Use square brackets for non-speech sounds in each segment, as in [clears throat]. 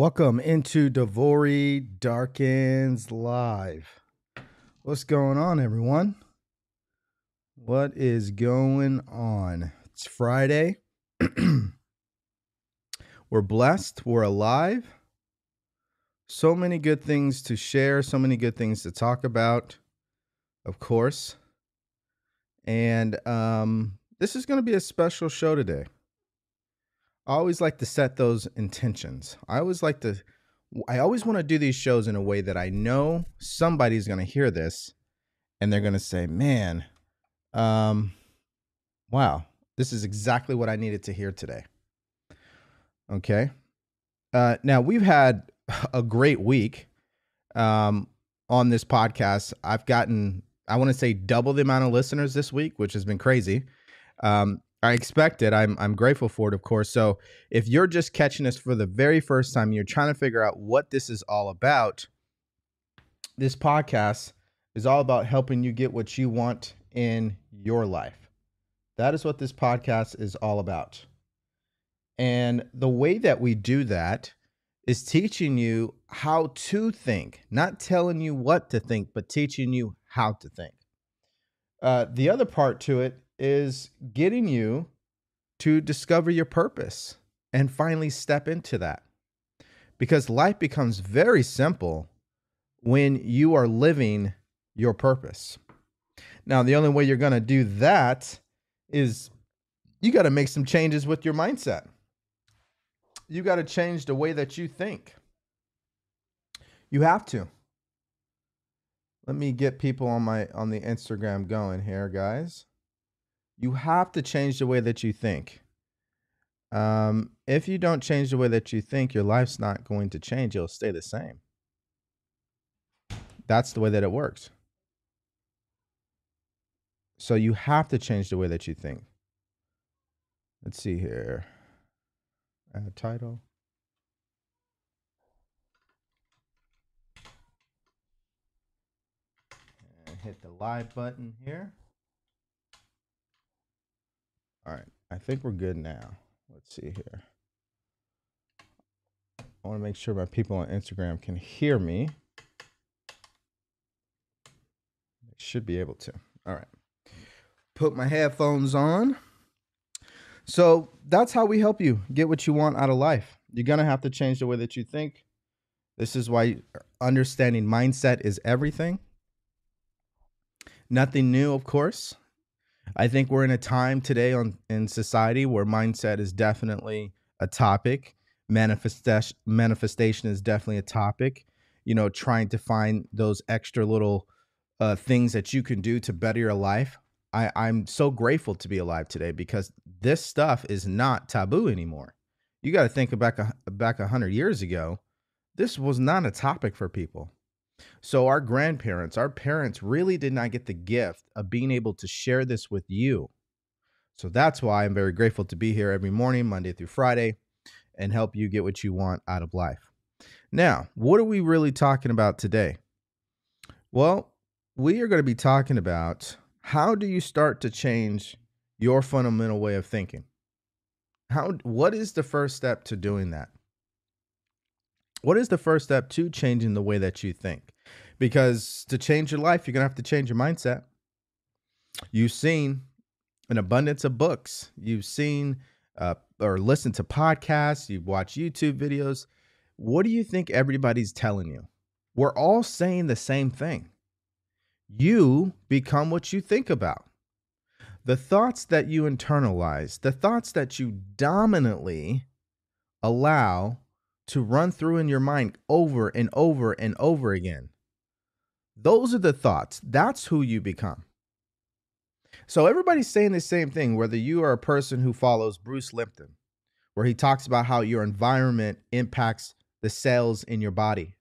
Welcome into DeVory Darkins Live. What's going on, everyone? What is going on? It's Friday. [clears throat] we're blessed. We're alive. So many good things to share, so many good things to talk about, of course. And um, this is going to be a special show today. I always like to set those intentions. I always like to I always want to do these shows in a way that I know somebody's going to hear this and they're going to say, "Man, um wow, this is exactly what I needed to hear today." Okay? Uh now we've had [laughs] a great week um on this podcast. I've gotten I want to say double the amount of listeners this week, which has been crazy. Um, I expect it. I'm I'm grateful for it, of course. So if you're just catching us for the very first time, you're trying to figure out what this is all about. This podcast is all about helping you get what you want in your life. That is what this podcast is all about. And the way that we do that is teaching you how to think, not telling you what to think, but teaching you how to think. Uh, the other part to it is getting you to discover your purpose and finally step into that. Because life becomes very simple when you are living your purpose. Now, the only way you're going to do that is you got to make some changes with your mindset. You got to change the way that you think. You have to. Let me get people on my on the Instagram going here, guys you have to change the way that you think. Um, if you don't change the way that you think, your life's not going to change. It'll stay the same. That's the way that it works. So you have to change the way that you think. Let's see here. Add title. And hit the live button here. All right. I think we're good now. Let's see here. I want to make sure my people on Instagram can hear me. They should be able to. All right. Put my headphones on. So that's how we help you get what you want out of life. You're going to have to change the way that you think. This is why understanding mindset is everything. Nothing new, of course. I think we're in a time today on in society where mindset is definitely a topic. Manifestation manifestation is definitely a topic. You know, trying to find those extra little uh, things that you can do to better your life. I, I'm so grateful to be alive today because this stuff is not taboo anymore. You got to think back back a hundred years ago. This was not a topic for people. So, our grandparents, our parents really did not get the gift of being able to share this with you. So, that's why I'm very grateful to be here every morning, Monday through Friday, and help you get what you want out of life. Now, what are we really talking about today? Well, we are going to be talking about how do you start to change your fundamental way of thinking? How what is the first step to doing that? What is the first step to changing the way that you think? Because to change your life, you're going to have to change your mindset. You've seen an abundance of books. You've seen uh, or listened to podcasts. You've watched YouTube videos. What do you think everybody's telling you? We're all saying the same thing. You become what you think about. The thoughts that you internalize, the thoughts that you dominantly allow to run through in your mind over and over and over again. Those are the thoughts. That's who you become. So everybody's saying the same thing, whether you are a person who follows Bruce Lipton, where he talks about how your environment impacts the cells in your body.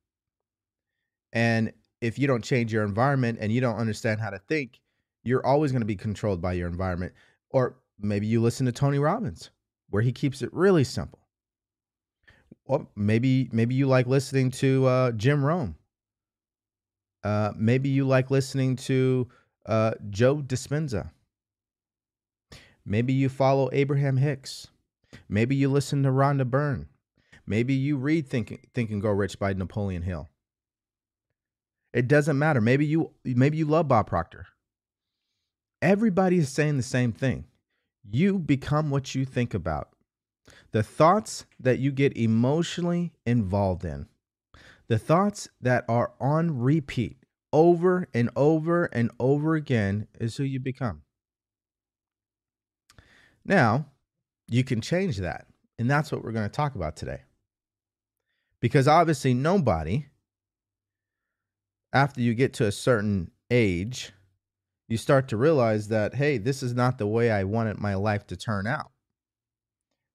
And if you don't change your environment and you don't understand how to think, you're always going to be controlled by your environment. Or maybe you listen to Tony Robbins, where he keeps it really simple well, maybe maybe you like listening to uh, Jim Rohn. Uh, maybe you like listening to uh, Joe Dispenza. Maybe you follow Abraham Hicks. Maybe you listen to Rhonda Byrne. Maybe you read Think, Think and Grow Rich by Napoleon Hill. It doesn't matter. Maybe you maybe you love Bob Proctor. Everybody is saying the same thing. You become what you think about. The thoughts that you get emotionally involved in. The thoughts that are on repeat over and over and over again is who you become. Now, you can change that. And that's what we're going to talk about today. Because obviously, nobody, after you get to a certain age, you start to realize that, hey, this is not the way I wanted my life to turn out.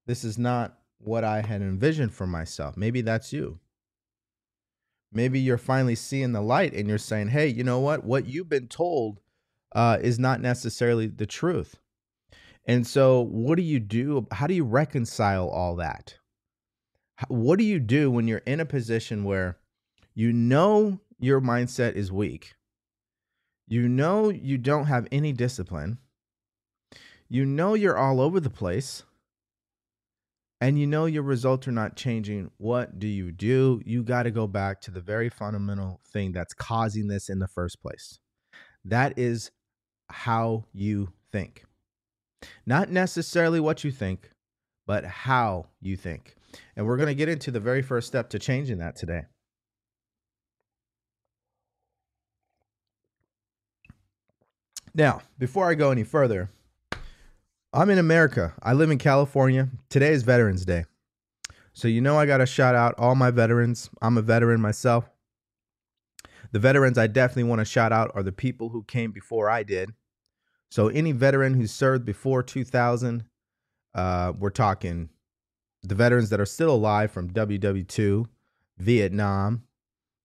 This is not what I had envisioned for myself. Maybe that's you. Maybe you're finally seeing the light and you're saying, hey, you know what? What you've been told uh, is not necessarily the truth. And so, what do you do? How do you reconcile all that? What do you do when you're in a position where you know your mindset is weak? You know you don't have any discipline. You know you're all over the place and you know your results are not changing, what do you do? You got to go back to the very fundamental thing that's causing this in the first place. That is how you think. Not necessarily what you think, but how you think. And we're going to get into the very first step to changing that today. Now, before I go any further, I'm in America. I live in California. Today is Veterans Day. So, you know, I got to shout out all my veterans. I'm a veteran myself. The veterans I definitely want to shout out are the people who came before I did. So, any veteran who served before 2000, uh, we're talking the veterans that are still alive from WW2, Vietnam,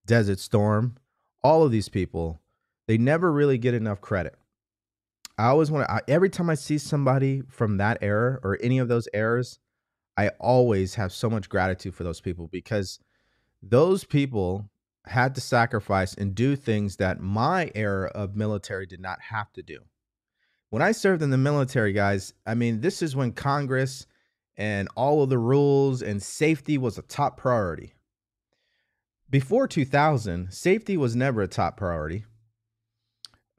Desert Storm, all of these people, they never really get enough credit. I always want to, every time I see somebody from that era or any of those eras, I always have so much gratitude for those people because those people had to sacrifice and do things that my era of military did not have to do. When I served in the military, guys, I mean, this is when Congress and all of the rules and safety was a top priority. Before 2000, safety was never a top priority.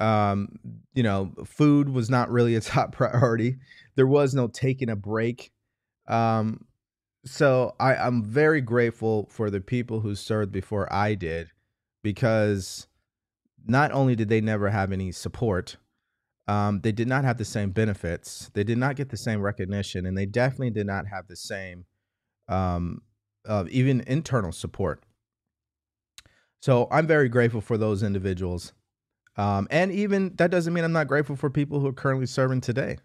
Um, you know, food was not really a [laughs] top priority. There was no taking a break. Um, so I, I'm very grateful for the people who served before I did, because not only did they never have any support, um, they did not have the same benefits. They did not get the same recognition, and they definitely did not have the same, um, uh, even internal support. So I'm very grateful for those individuals. Um, and even that doesn't mean I'm not grateful for people who are currently serving today.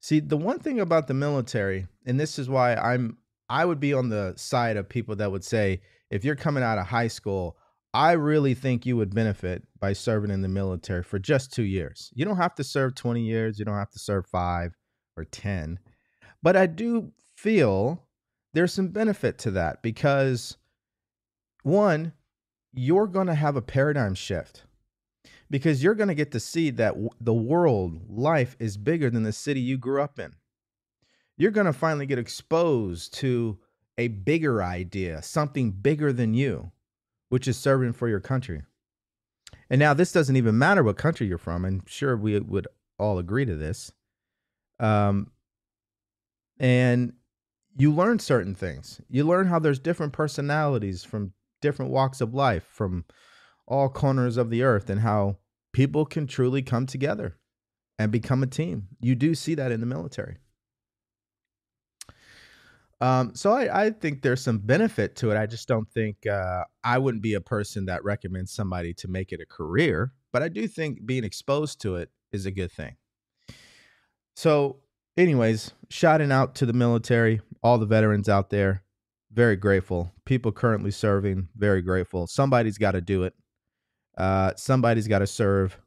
See, the one thing about the military, and this is why I'm I would be on the side of people that would say, if you're coming out of high school, I really think you would benefit by serving in the military for just two years. You don't have to serve 20 years, you don't have to serve five or 10. But I do feel there's some benefit to that because one, you're going to have a paradigm shift because you're going to get to see that the world, life is bigger than the city you grew up in. You're going to finally get exposed to a bigger idea, something bigger than you, which is serving for your country. And now this doesn't even matter what country you're from. I'm sure we would all agree to this. Um, and you learn certain things. You learn how there's different personalities from different walks of life, from all corners of the earth, and how people can truly come together and become a team. You do see that in the military. Um, so I, I, think there's some benefit to it. I just don't think uh, I wouldn't be a person that recommends somebody to make it a career, but I do think being exposed to it is a good thing. So, anyways, shouting out to the military, all the veterans out there, very grateful. People currently serving, very grateful. Somebody's got to do it uh, somebody's got to serve,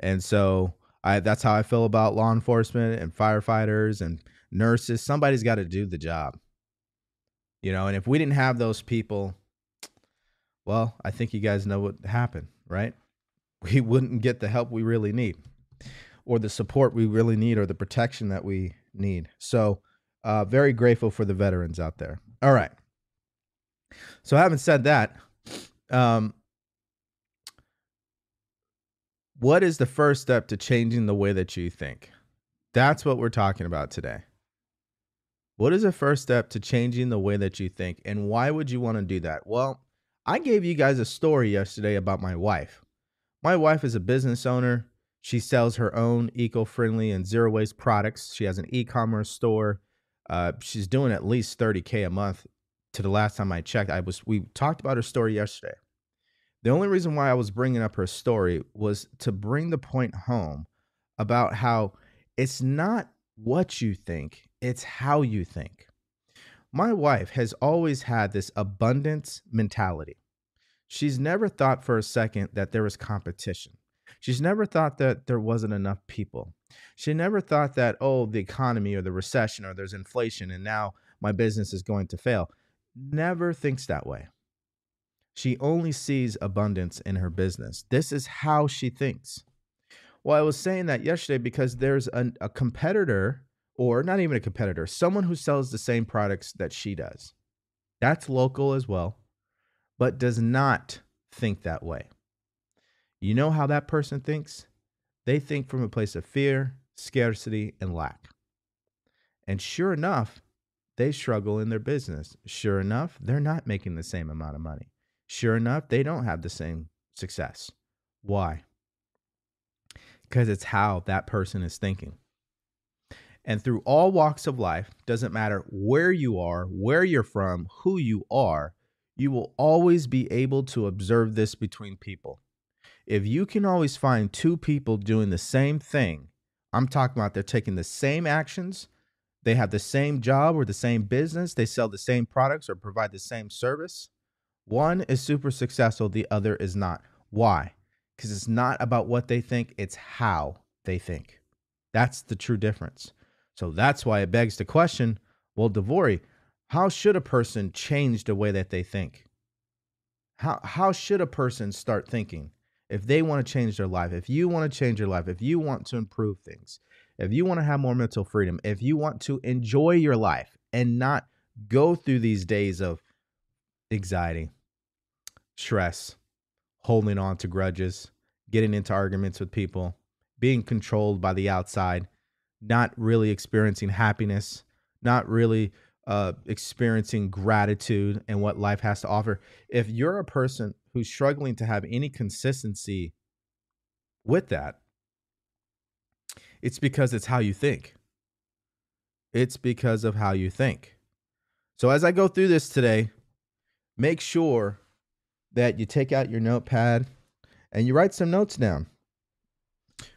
and so I that's how I feel about law enforcement and firefighters and nurses. Somebody's got to do the job, you know. And if we didn't have those people, well, I think you guys know what happened, right? We wouldn't get the help we really need, or the support we really need, or the protection that we need. So, uh, very grateful for the veterans out there. All right. So, having said that, um, what is the first step to changing the way that you think? That's what we're talking about today. What is the first step to changing the way that you think? And why would you want to do that? Well, I gave you guys a story yesterday about my wife. My wife is a business owner. She sells her own eco friendly and zero waste products. She has an e commerce store. Uh, she's doing at least 30K a month to the last time I checked. I was, we talked about her story yesterday. The only reason why I was bringing up her story was to bring the point home about how it's not what you think, it's how you think. My wife has always had this abundance mentality. She's never thought for a second that there was competition. She's never thought that there wasn't enough people. She never thought that, oh, the economy or the recession or there's inflation and now my business is going to fail. Never thinks that way. She only sees abundance in her business. This is how she thinks. Well, I was saying that yesterday because there's a, a competitor, or not even a competitor, someone who sells the same products that she does. That's local as well, but does not think that way. You know how that person thinks? They think from a place of fear, scarcity, and lack. And sure enough, they struggle in their business. Sure enough, they're not making the same amount of money. Sure enough, they don't have the same success. Why? because it's how that person is thinking. And through all walks of life, doesn't matter where you are, where you're from, who you are, you will always be able to observe this between people. If you can always find two people doing the same thing, I'm talking about they're taking the same actions, they have the same job or the same business, they sell the same products or provide the same service. One is super successful, the other is not. Why? because it's not about what they think, it's how they think. That's the true difference. So that's why it begs the question well, DeVory, how should a person change the way that they think? How, how should a person start thinking if they want to change their life? If you want to change your life, if you want to improve things, if you want to have more mental freedom, if you want to enjoy your life and not go through these days of anxiety, stress, holding on to grudges, getting into arguments with people, being controlled by the outside, not really experiencing happiness, not really uh, experiencing gratitude and what life has to offer. If you're a person who's struggling to have any consistency with that, it's because it's how you think. It's because of how you think. So as I go through this today, make sure that you take out your notepad and you write some notes down.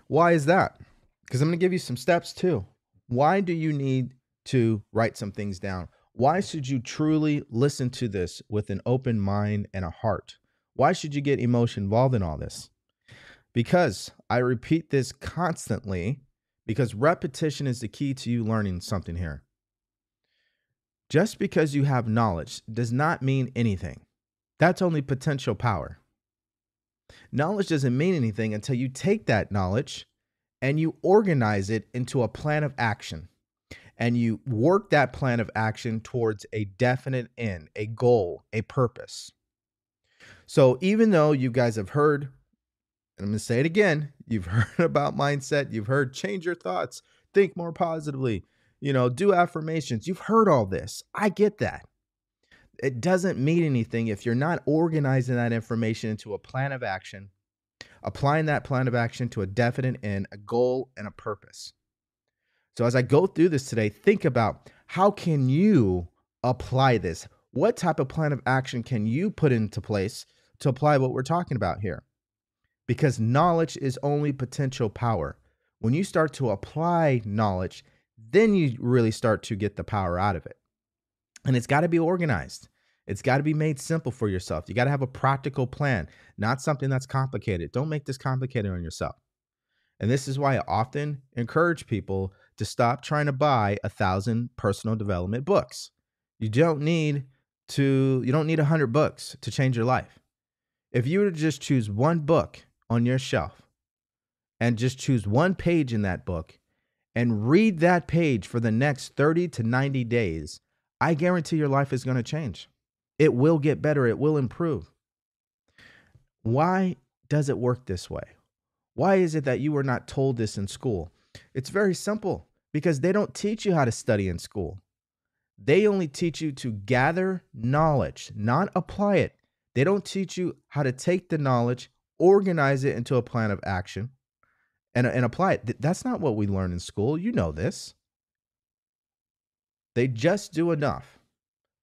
Why is that? Because I'm going to give you some steps too. Why do you need to write some things down? Why should you truly listen to this with an open mind and a heart? Why should you get emotion involved in all this? Because I repeat this constantly because repetition is the key to you learning something here. Just because you have knowledge does not mean anything. That's only potential power. Knowledge doesn't mean anything until you take that knowledge and you organize it into a plan of action and you work that plan of action towards a definite end, a goal, a purpose. So even though you guys have heard, and I'm going to say it again, you've [laughs] heard about mindset, you've heard change your thoughts, think more positively, you know, do affirmations. You've heard all this. I get that it doesn't mean anything if you're not organizing that information into a plan of action, applying that plan of action to a definite end, a goal, and a purpose. So as I go through this today, think about how can you apply this? What type of plan of action can you put into place to apply what we're talking about here? Because knowledge is only potential power. When you start to apply knowledge, then you really start to get the power out of it. And it's got to be organized. It's got to be made simple for yourself. You got to have a practical plan, not something that's complicated. Don't make this complicated on yourself. And this is why I often encourage people to stop trying to buy a thousand personal development books. You don't need to, you don't need a hundred books to change your life. If you were to just choose one book on your shelf and just choose one page in that book and read that page for the next 30 to 90 days, I guarantee your life is going to change. It will get better, it will improve. Why does it work this way? Why is it that you were not told this in school? It's very simple because they don't teach you how to study in school. They only teach you to gather knowledge, not apply it. They don't teach you how to take the knowledge, organize it into a plan of action, and, uh, and apply it. That's not what we learn in school. You know this. They just do enough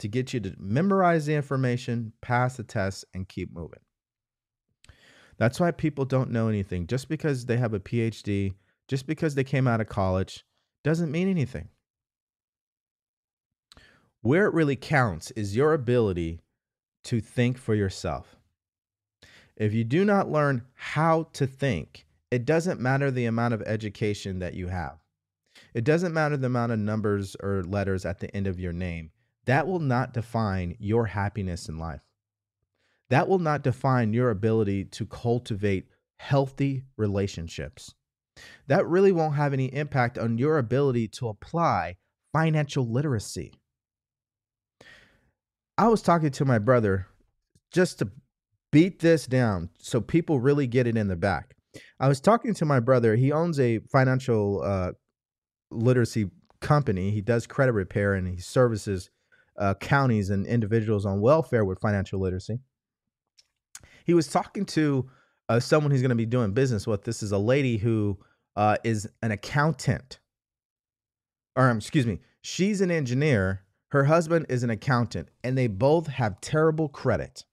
to get you to memorize the information, pass the test, and keep moving. That's why people don't know anything. Just because they have a PhD, just because they came out of college, doesn't mean anything. Where it really counts is your ability to think for yourself. If you do not learn how to think, it doesn't matter the amount of education that you have. It doesn't matter the amount of numbers or letters at the end of your name. That will not define your happiness in life. That will not define your ability to cultivate healthy relationships. That really won't have any impact on your ability to apply financial literacy. I was talking to my brother just to beat this down so people really get it in the back. I was talking to my brother. He owns a financial uh, literacy company. He does credit repair and he services uh, counties and individuals on welfare with financial literacy. He was talking to uh, someone he's going to be doing business with. This is a lady who uh, is an accountant, or um, excuse me, she's an engineer. Her husband is an accountant, and they both have terrible credit.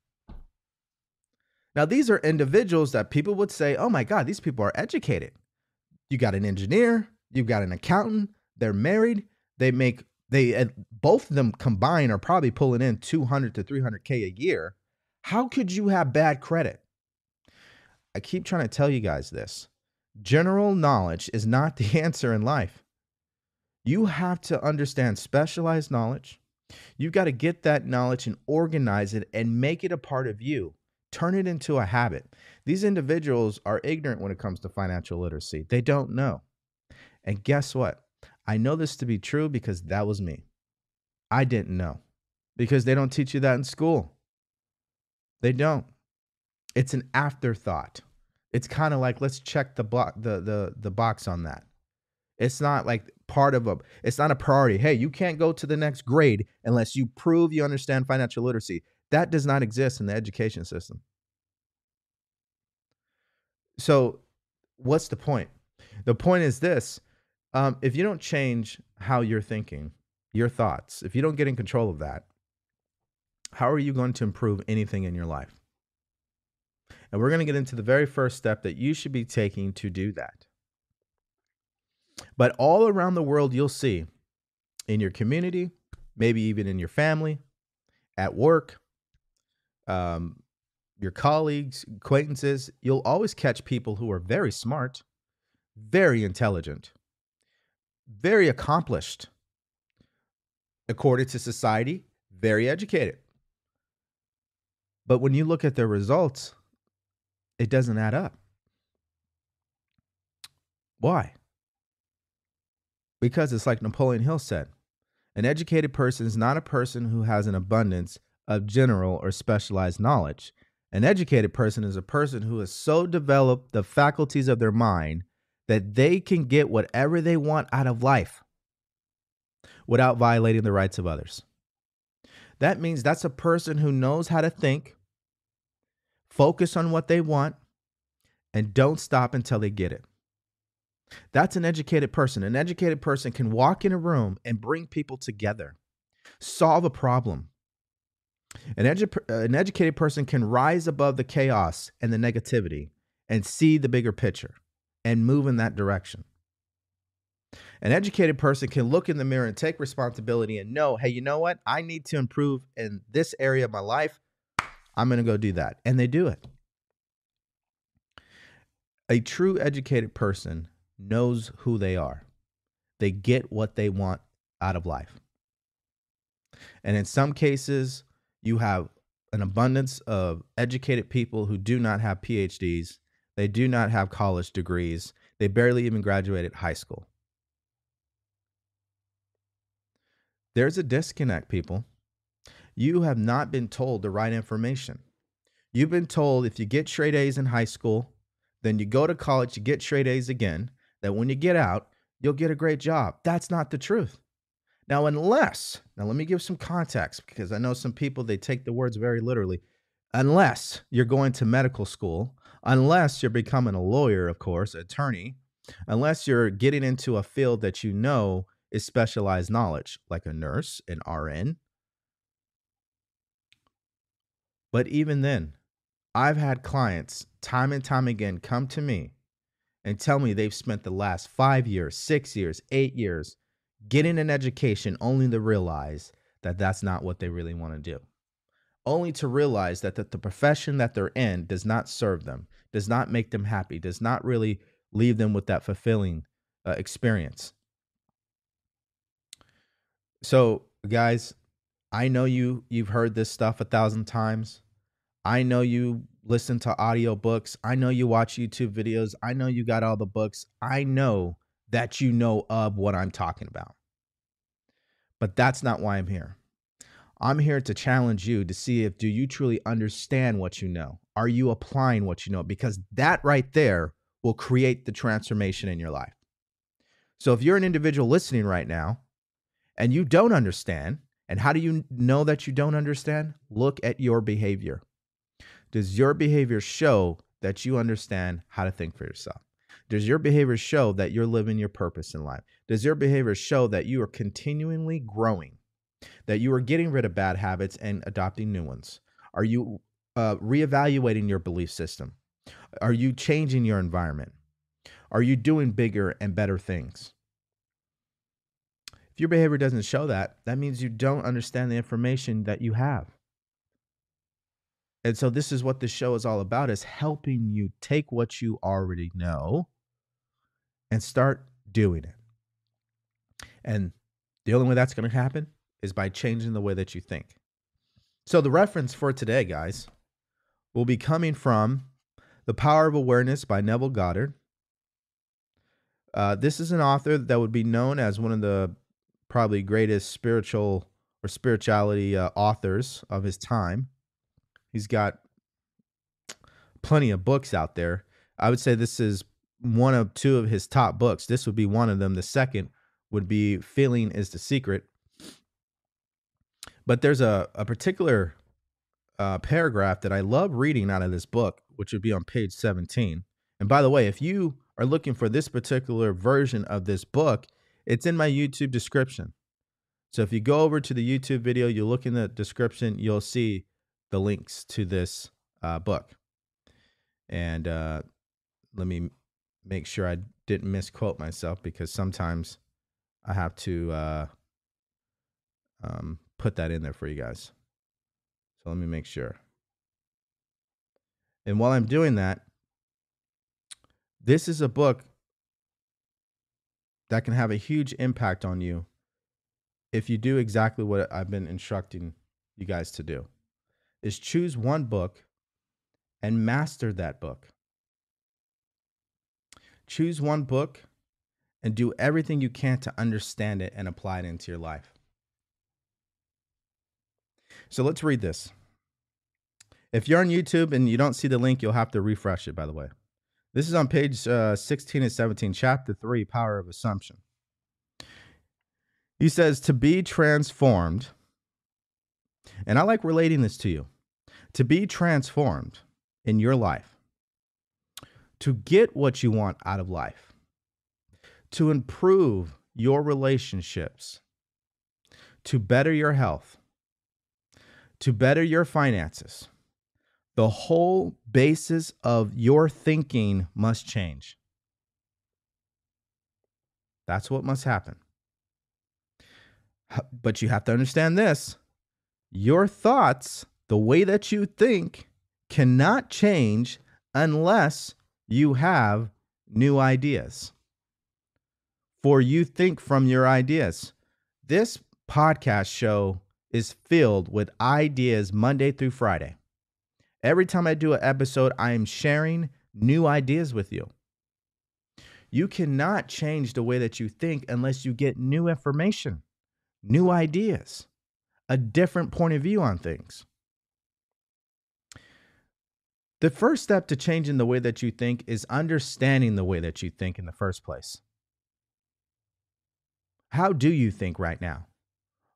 Now, these are individuals that people would say, oh my God, these people are educated. You got an engineer, you've got an accountant, they're married, they make, they, eh, both of them combined are probably pulling in 200 to 300K a year. How could you have bad credit? I keep trying to tell you guys this. General knowledge is not [laughs] the answer in life. You have to understand specialized knowledge. You've got to get that knowledge and organize it and make it a part of you. Turn it into a habit. These individuals are ignorant when it comes to financial literacy. They don't know. And guess what? I know this to be true because that was me. I didn't know because they don't teach you that in school. They don't. It's an afterthought. It's kind of like let's check the block the the the box on that. It's not like part of a it's not a priority. Hey, you can't go to the next grade unless you prove you understand financial literacy. That does not exist in the education system. So, what's the point? The point is this um, if you don't change how you're thinking, your thoughts, if you don't get in control of that, how are you going to improve anything in your life? And we're going to get into the very first step that you should be taking to do that. But all around the world, you'll see in your community, maybe even in your family, at work, um, your colleagues, acquaintances, you'll always catch people who are very smart, very intelligent, very accomplished, according to society, very educated. But when you look at their results, it doesn't add up. Why? Because it's like Napoleon Hill said an educated person is not a person who has an abundance of general or specialized knowledge. An educated person is a person who has so developed the faculties of their mind that they can get whatever they want out of life without violating the rights of others. That means that's a person who knows how to think, focus on what they want, and don't stop until they get it. That's an educated person. An educated person can walk in a room and bring people together, solve a problem, an, edu- an educated person can rise above the chaos and the negativity and see the bigger picture and move in that direction. An educated person can look in the mirror and take responsibility and know, hey, you know what? I need to improve in this area of my life. I'm going to go do that. And they do it. A true educated person knows who they are, they get what they want out of life. And in some cases, you have an abundance of educated people who do not have PhDs, they do not have college degrees, they barely even graduated high school. There's a disconnect, people. You have not been told the right information. You've been told if you get straight A's in high school, then you go to college, you get straight A's again, that when you get out, you'll get a great job. That's not the truth. Now, unless, now let me give some context because I know some people, they take the words very literally. Unless you're going to medical school, unless you're becoming a lawyer, of course, attorney, unless you're getting into a field that you know is specialized knowledge, like a nurse, an RN. But even then, I've had clients time and time again come to me and tell me they've spent the last five years, six years, eight years getting an education only to realize that that's not what they really want to do. Only to realize that the, the profession that they're in does not serve them, does not make them happy, does not really leave them with that fulfilling uh, experience. So, guys, I know you you've heard this stuff a thousand times. I know you listen to audio books. I know you watch YouTube videos. I know you got all the books. I know that you know of what I'm talking about. But that's not why I'm here. I'm here to challenge you to see if do you truly understand what you know? Are you applying what you know? Because that right there will create the transformation in your life. So if you're an individual listening right now and you don't understand, and how do you know that you don't understand? Look at your behavior. Does your behavior show that you understand how to think for yourself? Does your behavior show that you're living your purpose in life? Does your behavior show that you are continually growing, that you are getting rid of bad habits and adopting new ones? Are you uh, reevaluating your belief system? Are you changing your environment? Are you doing bigger and better things? If your behavior doesn't show that, that means you don't understand the information that you have. And so this is what this show is all about is helping you take what you already know and start doing it. And the only way that's going to happen is by changing the way that you think. So, the reference for today, guys, will be coming from The Power of Awareness by Neville Goddard. Uh, this is an author that would be known as one of the probably greatest spiritual or spirituality uh, authors of his time. He's got plenty of books out there. I would say this is one of two of his top books. This would be one of them. The second would be Feeling is the Secret. But there's a, a particular uh, paragraph that I love reading out of this book, which would be on page 17. And by the way, if you are looking for this particular version of this book, it's in my YouTube description. So if you go over to the YouTube video, you look in the description, you'll see the links to this uh, book. And uh, let me make sure I didn't misquote myself because sometimes I have to uh, um, put that in there for you guys. So let me make sure. And while I'm doing that, this is a book that can have a huge impact on you if you do exactly what I've been instructing you guys to do. Is choose one book and master that book. Choose one book and do everything you can to understand it and apply it into your life. So let's read this. If you're on YouTube and you don't see the link, you'll have to refresh it, by the way. This is on page uh, 16 and 17, chapter 3, Power of Assumption. He says, To be transformed, and I like relating this to you, to be transformed in your life to get what you want out of life, to improve your relationships, to better your health, to better your finances. The whole basis of your thinking must change. That's what must happen. But you have to understand this your thoughts, the way that you think, cannot change unless you have new ideas. For you think from your ideas. This podcast show is filled with ideas Monday through Friday. Every time I do an episode, I am sharing new ideas with you. You cannot change the way that you think unless you get new information, new ideas. a different point of view on things. The first step to changing the way that you think is understanding the way that you think in the first place. How do you think right now?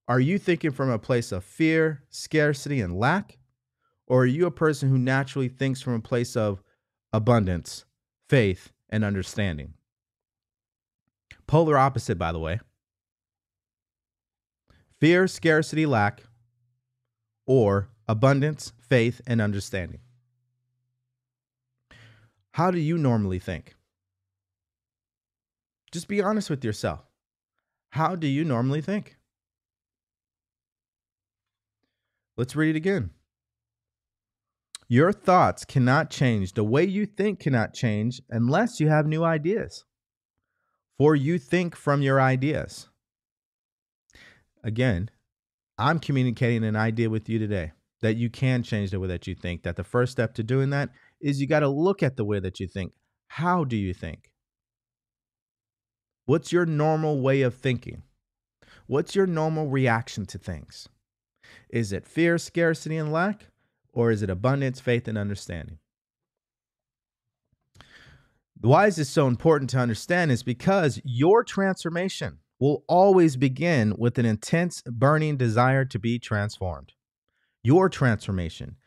Are you thinking from a place of fear, scarcity, and lack? Or are you a person who naturally thinks from a place of abundance, faith, and understanding? Polar opposite, by the way. Fear, scarcity, lack, or abundance, faith, and understanding. How do you normally think? Just be honest with yourself. How do you normally think? Let's read it again. Your thoughts cannot change. The way you think cannot change unless you have new ideas. For you think from your ideas. Again, I'm communicating an idea with you today that you can change the way that you think. That the first step to doing that is you got to look at the way that you think. How do you think? What's your normal way of thinking? What's your normal reaction to things? Is it fear, scarcity, and lack? Or is it abundance, faith, and understanding? Why is this so important to understand? Is because your transformation will always begin with an intense, burning desire to be transformed. Your transformation,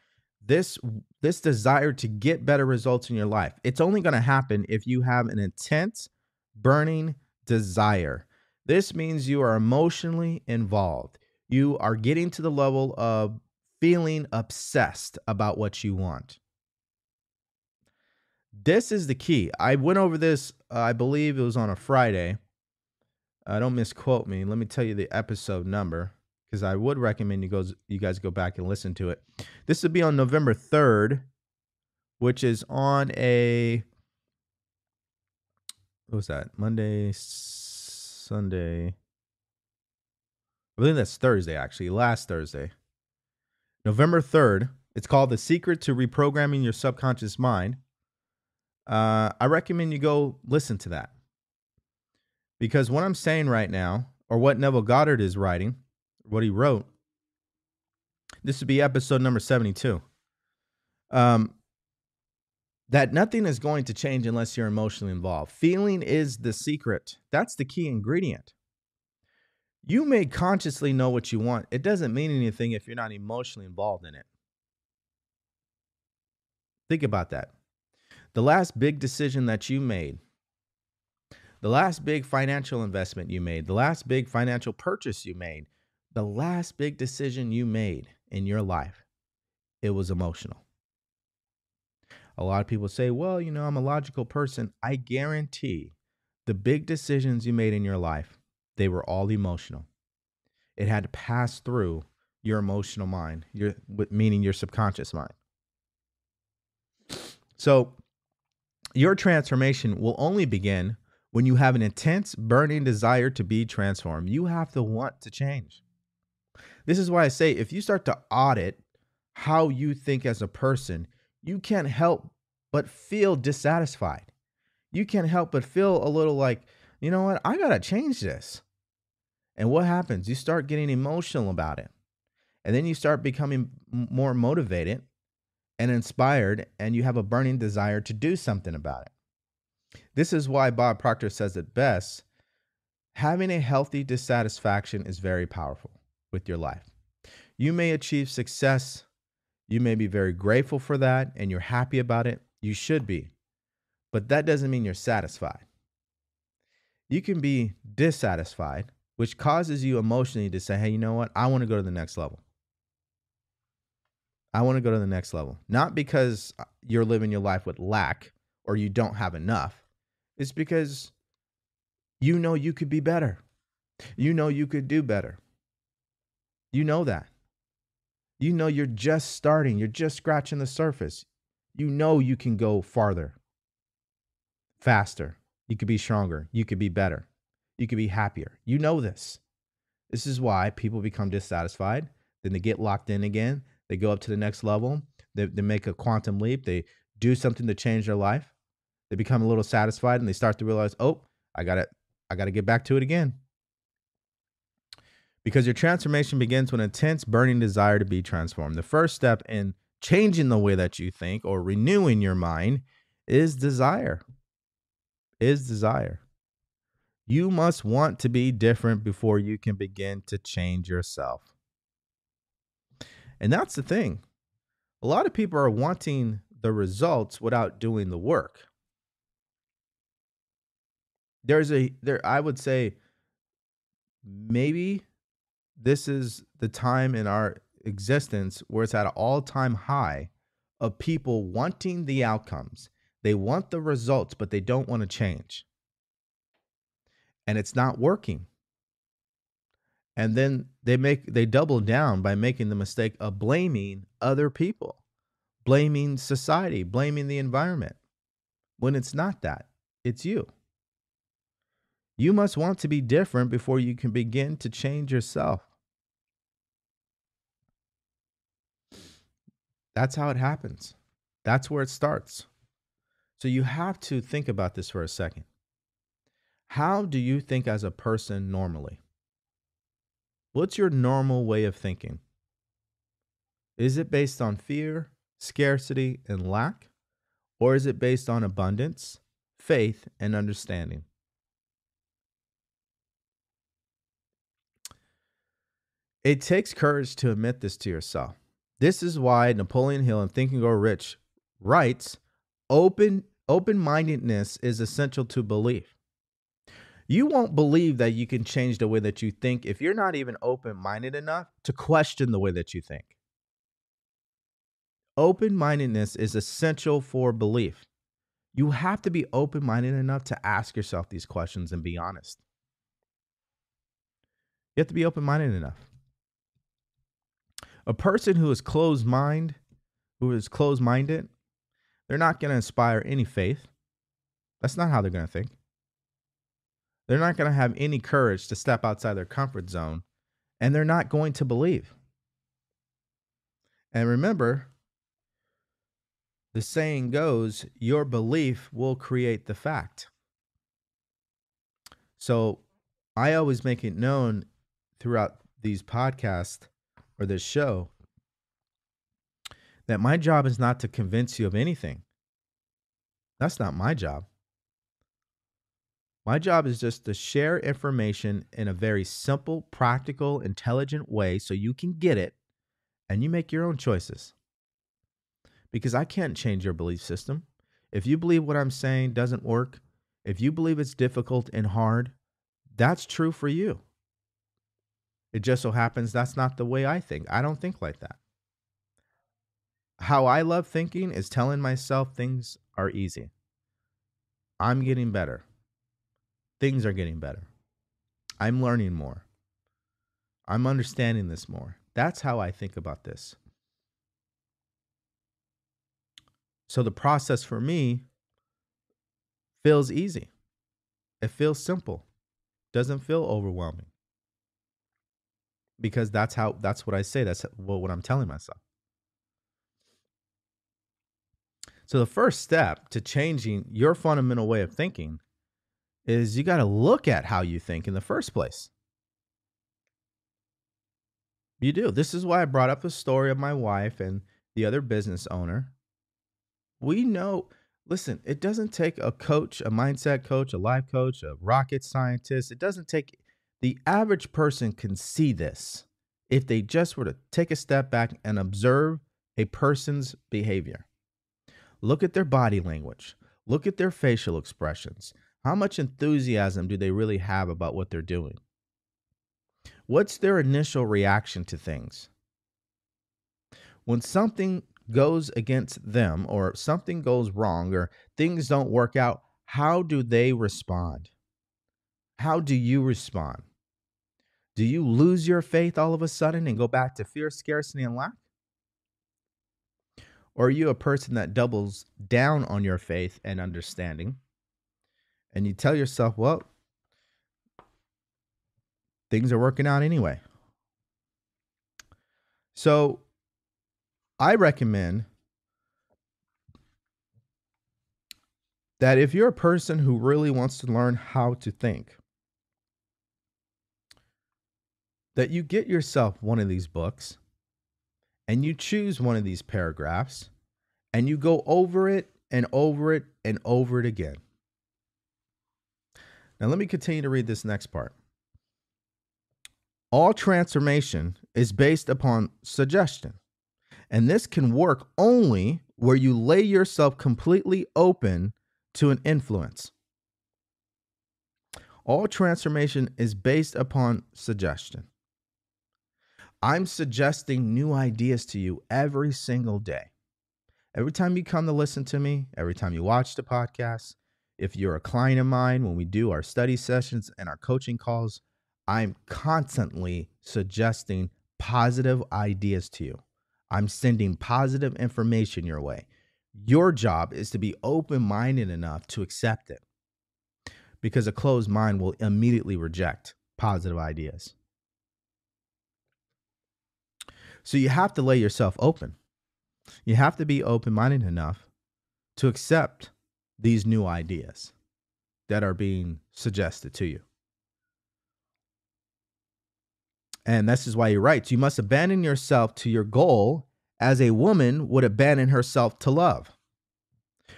this this desire to get better results in your life. It's only going to happen if you have an intense, burning desire. This means you are emotionally involved. You are getting to the level of feeling obsessed about what you want. This is the key. I went over this, uh, I believe it was on a Friday. Uh, don't misquote me. Let me tell you the episode number because I would recommend you guys you guys go back and listen to it. This would be on November 3rd, which is on a what was that? Monday, Sunday. I believe that's Thursday actually, last Thursday. November 3rd. It's called The Secret to Reprogramming Your Subconscious Mind. Uh, I recommend you go listen to that. Because what I'm saying right now, or what Neville Goddard is writing, what he wrote. This would be episode number 72. Um, that nothing is going to change unless you're emotionally involved. Feeling is the secret. That's the key ingredient. You may consciously know what you want. It doesn't mean anything if you're not emotionally involved in it. Think about that. The last big decision that you made, the last big financial investment you made, the last big financial purchase you made, the last big decision you made in your life, it was emotional. A lot of people say, well, you know, I'm a logical person. I guarantee the big decisions you made in your life, they were all emotional. It had to pass through your emotional mind, your meaning your subconscious mind. So, your transformation will only begin when you have an intense, burning desire to be transformed. You have to want to change. This is why I say if you start to audit how you think as a person, you can't help but feel dissatisfied. You can't help but feel a little like, you know what, I got to change this. And what happens? You start getting emotional about it. And then you start becoming more motivated and inspired, and you have a burning desire to do something about it. This is why Bob Proctor says it best having a healthy dissatisfaction is very powerful with your life. You may achieve success. You may be very grateful for that and you're happy about it. You should be. But that doesn't mean you're satisfied. You can be dissatisfied, which causes you emotionally to say, hey, you know what? I want to go to the next level. I want to go to the next level. Not because uh, you're living your life with lack or you don't have enough. It's because you know you could be better. You know you could do better. You know that. You know you're just starting, you're just scratching the surface. You know you can go farther, faster. You could be stronger. You could be better. You could be happier. You know this. This is why people become dissatisfied. Then they get locked in again. They go up to the next level. They, they make a quantum leap. They do something to change their life. They become a little satisfied and they start to realize, oh, I got to I got to get back to it again Because your transformation begins with an intense, burning desire to be transformed. The first step in changing the way that you think or renewing your mind is desire. Is desire. You must want to be different before you can begin to change yourself. And that's the thing. A lot of people are wanting the results without doing the work. There's a there I would say maybe this is the time in our existence where it's at an all-time high of people wanting the outcomes. They want the results, but they don't want to change. And it's not working. And then they make they double down by making the mistake of blaming other people, blaming society, blaming the environment. When it's not that, it's you. You must want to be different before you can begin to change yourself. That's how it happens. That's where it starts. So you have to think about this for a second. How do you think as a person normally? What's your normal way of thinking? Is it based on fear, scarcity, and lack? Or is it based on abundance, faith, and understanding? It takes courage to admit this to yourself. This is why Napoleon Hill in Think and Grow Rich writes, open open-mindedness is essential to belief. You won't believe that you can change the way that you think if you're not even open-minded enough to question the way that you think. Open-mindedness is essential for belief. You have to be open-minded enough to ask yourself these questions and be honest. You have to be open-minded enough. A person who is closed mind, who is closed minded, they're not going to inspire any faith. That's not how they're going to think. They're not going to have any courage to step outside their comfort zone, and they're not going to believe. And remember, the saying goes, your belief will create the fact. So I always make it known throughout these podcasts or this show that my job is not to convince you of anything. That's not my job. My job is just to share information in a very simple, practical, intelligent way so you can get it and you make your own choices. Because I can't change your belief system. If you believe what I'm saying doesn't work, if you believe it's difficult and hard, that's true for you. It just so happens that's not the way I think. I don't think like that. How I love thinking is telling myself things are easy. I'm getting better. Things are getting better. I'm learning more. I'm understanding this more. That's how I think about this. So the process for me feels easy. It feels simple. Doesn't feel overwhelming because that's how that's what I say. That's what, what I'm telling myself. So the first step to changing your fundamental way of thinking is you got to look at how you think in the first place. You do. This is why I brought up the story of my wife and the other business owner. We know, listen, it doesn't take a coach, a mindset coach, a life coach, a rocket scientist. It doesn't take the average person can see this if they just were to take a step back and observe a person's behavior. Look at their body language, look at their facial expressions. How much enthusiasm do they really have about what they're doing? What's their initial reaction to things? When something goes against them or something goes wrong or things don't work out, how do they respond? How do you respond? Do you lose your faith all of a sudden and go back to fear, scarcity, and lack? Or are you a person that doubles down on your faith and understanding? And you tell yourself, well, things are working out anyway. So I recommend that if you're a person who really wants to learn how to think, that you get yourself one of these books and you choose one of these paragraphs and you go over it and over it and over it again. Now, let me continue to read this next part. All transformation is based upon suggestion, and this can work only where you lay yourself completely open to an influence. All transformation is based upon suggestion. I'm suggesting new ideas to you every single day. Every time you come to listen to me, every time you watch the podcast, if you're a client of mine, when we do our study sessions and our coaching calls, I'm constantly suggesting positive ideas to you. I'm sending positive information your way. Your job is to be open minded enough to accept it because a closed mind will immediately reject positive ideas. So you have to lay yourself open. You have to be open minded enough to accept these new ideas that are being suggested to you. And this is why he writes you must abandon yourself to your goal as a woman would abandon herself to love.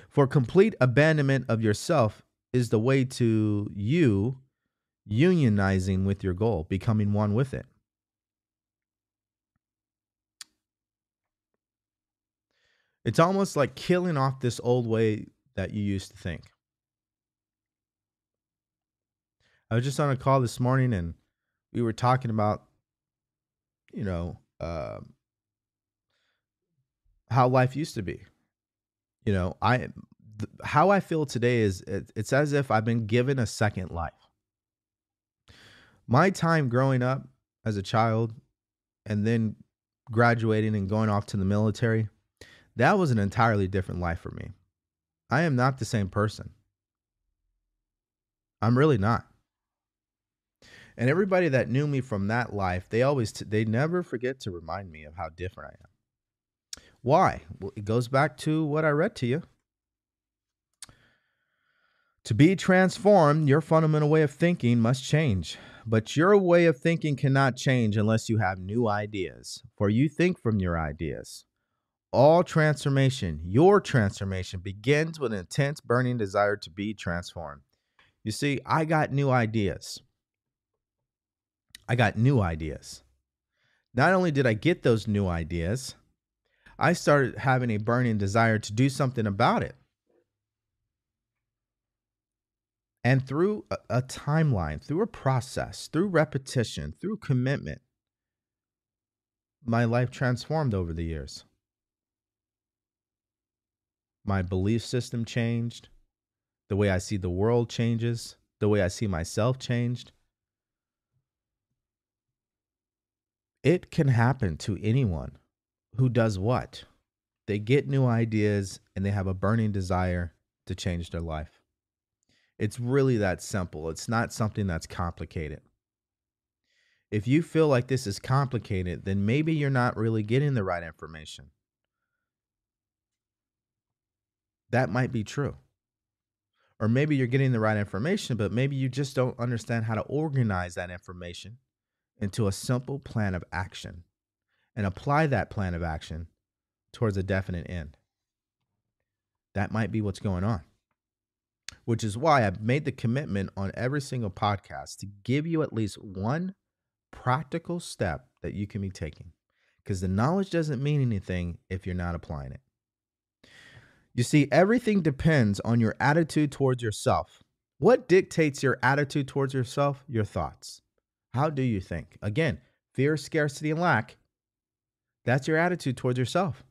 For complete abandonment of yourself is the way to you unionizing with your goal, becoming one with it. It's almost like killing off this old way that you used to think. I was just on a call this morning and we were talking about, you know, uh, how life used to be. You know, I th- how I feel today is it, it's as if I've been given a second life. My time growing up as a child and then graduating and going off to the military, that was an entirely different life for me. I am not the same person. I'm really not. And everybody that knew me from that life, they always t- they never forget to remind me of how different I am. Why? Well, it goes back to what I read to you. To be transformed, your fundamental way of thinking must change. But your way of thinking cannot change unless you have new ideas, for you think from your ideas. All transformation, your transformation, begins with an intense, burning desire to be transformed. You see, I got new ideas. I got new ideas. Not only did I get those new ideas, I started having a burning desire to do something about it. And through a, a, timeline, through a process, through repetition, through commitment, my life transformed over the years my belief system changed, the way I see the world changes, the way I see myself changed. It can happen to anyone who does what? They get new ideas and they have a burning desire to change their life. It's really that simple. It's not something that's complicated. If you feel like this is complicated, then maybe you're not really getting the right information. That might be true. Or maybe you're getting the right information, but maybe you just don't understand how to organize that information into a simple plan of action and apply that plan of action towards a definite end. That might be what's going on. Which is why I've made the commitment on every single podcast to give you at least one practical step that you can be taking. Because the knowledge doesn't mean anything if you're not applying it. You see, everything depends on your attitude towards yourself. What dictates your attitude towards yourself? Your thoughts. How do you think? Again, fear, scarcity, and lack. That's your attitude towards yourself.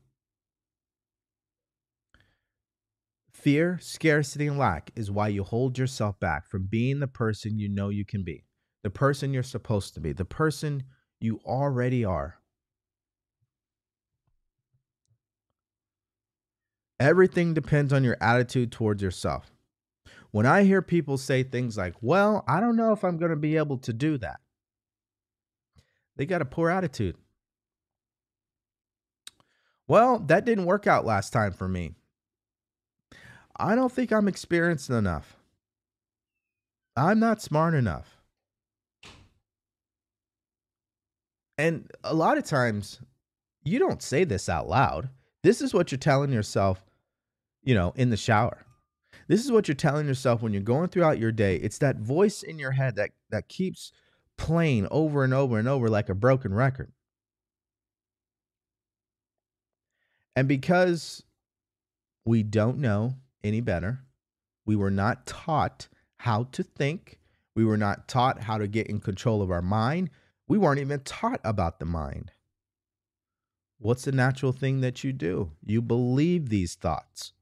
Fear, scarcity, and lack is why you hold yourself back from being the person you know you can be, the person you're supposed to be, the person you already are. Everything depends on your attitude towards yourself. When I hear people say things like, well, I don't know if I'm going to be able to do that, they got a poor attitude. Well, that didn't work out last time for me. I don't think I'm experienced enough. I'm not smart enough. And a lot of times you don't say this out loud. This is what you're telling yourself, you know, in the shower. This is what you're telling yourself when you're going throughout your day. It's that voice in your head that that keeps playing over and over and over like a broken record. And because we don't know any better, we were not taught how to think, we were not taught how to get in control of our mind, we weren't even taught about the mind. What's the natural thing that you do? You believe these thoughts.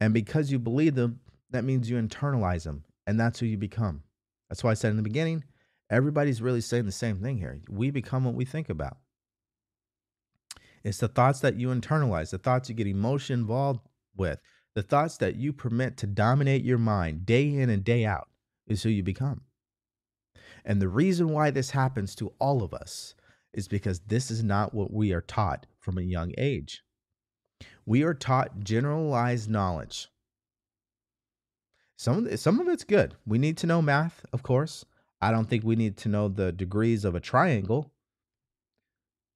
And because you believe them, that means you internalize them, and that's who you become. That's why I said in the beginning, everybody's really saying the same thing here. We become what we think about. It's the thoughts that you internalize, the thoughts you get emotion involved with, the thoughts that you permit to dominate your mind day in and day out is who you become. And the reason why this happens to all of us is because this is not what we are taught from a young age. We are taught generalized knowledge. Some of, some of it's good. We need to know math, of course. I don't think we need to know the degrees of a triangle.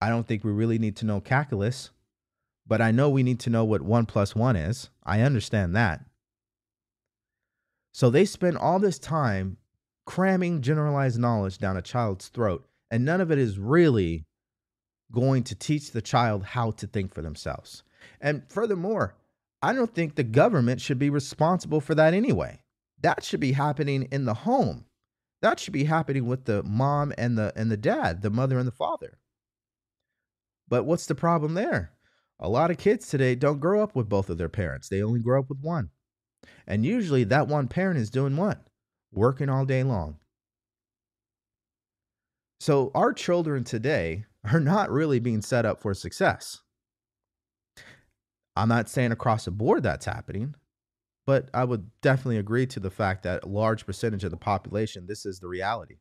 I don't think we really need to know calculus, but I know we need to know what one plus one is. I understand that. So they spend all this time cramming generalized knowledge down a child's throat, and none of it is really going to teach the child how to think for themselves. And furthermore, I don't think the government should be responsible for that anyway. That should be happening in the home. That should be happening with the mom and the and the dad, the mother and the father. But what's the problem there? A lot of kids today don't grow up with both of their parents. They only grow up with one. And usually that one parent is doing what? Working all day long. So our children today are not really being set up for success. I'm not saying across the board that's happening, but I would definitely agree to the fact that a large percentage of the population, this is the reality.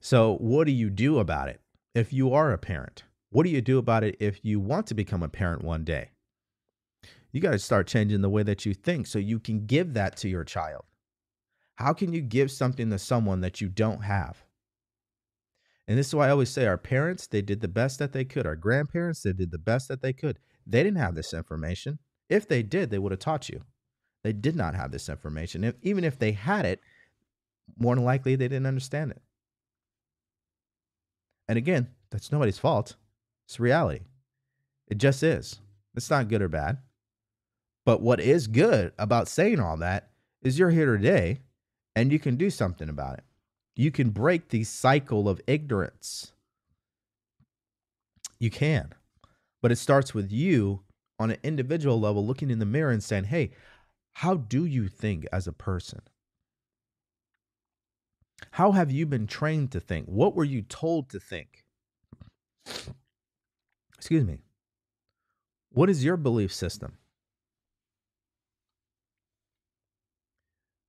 So, what do you do about it? if you are a parent? What do you do about it if you want to become a parent one day? You got to start changing the way that you think so you can give that to your child. How can you give something to someone that you don't have? And this is why I always say our parents, they did the best that they could. Our grandparents, they did the best that they could. They didn't have this information. If they did, they would have taught you. They did not have this information. If, even if they had it, more than likely they didn't understand it. And again, that's nobody's fault. It's reality. It just is. It's not good or bad. But what is good about saying all that is you're here today and you can do something about it. You can break the cycle of ignorance. You can. But it starts with you on an individual level looking in the mirror and saying, hey, how do you think as a person? How have you been trained to think? What were you told to think? Excuse me. What is your belief system?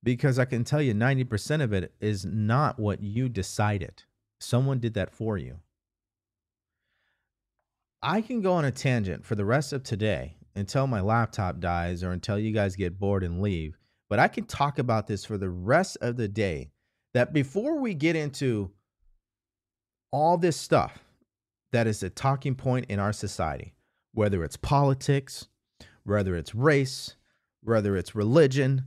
Because I can tell you 90% of it is not what you decided. Someone did that for you. I can go on a tangent for the rest of today until my laptop dies or until you guys get bored and leave. But I can talk about this for the rest of the day that before we get into all this stuff that is a talking point in our society, whether it's politics, whether it's race, whether it's religion,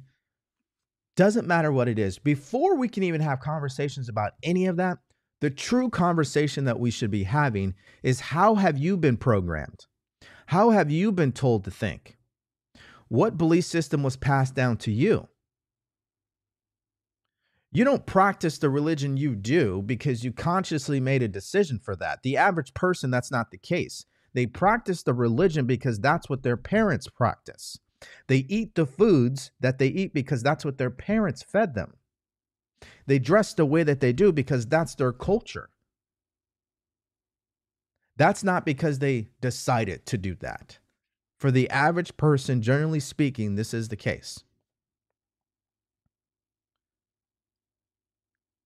doesn't matter what it is. Before we can even have conversations about any of that, the true conversation that we should be having is how have you been programmed? How have you been told to think? What belief system was passed down to you? You don't practice the religion you do because you consciously made a decision for that. The average person, that's not the case. They practice the religion because that's what their parents practice. They eat the foods that they eat because that's what their parents fed them. They dress the way that they do because that's their culture. That's not because they decided to do that. For the average person, generally speaking, this is the case.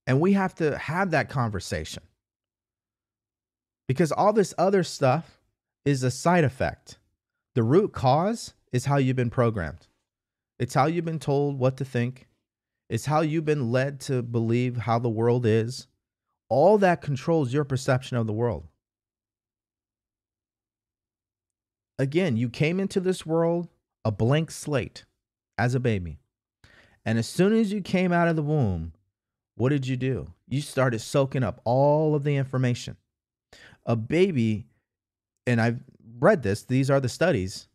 And we have to have that conversation because all this other stuff is a side effect. The root cause is how you've been programmed, it's how you've been told what to think, it's how you've been led to believe how the world is. all that controls your perception of the world. Again, you came into this world a blank slate as a baby. And as soon as you came out of the womb, what did you do? You started soaking up all of the information. A baby, and I've read this, these are the studies,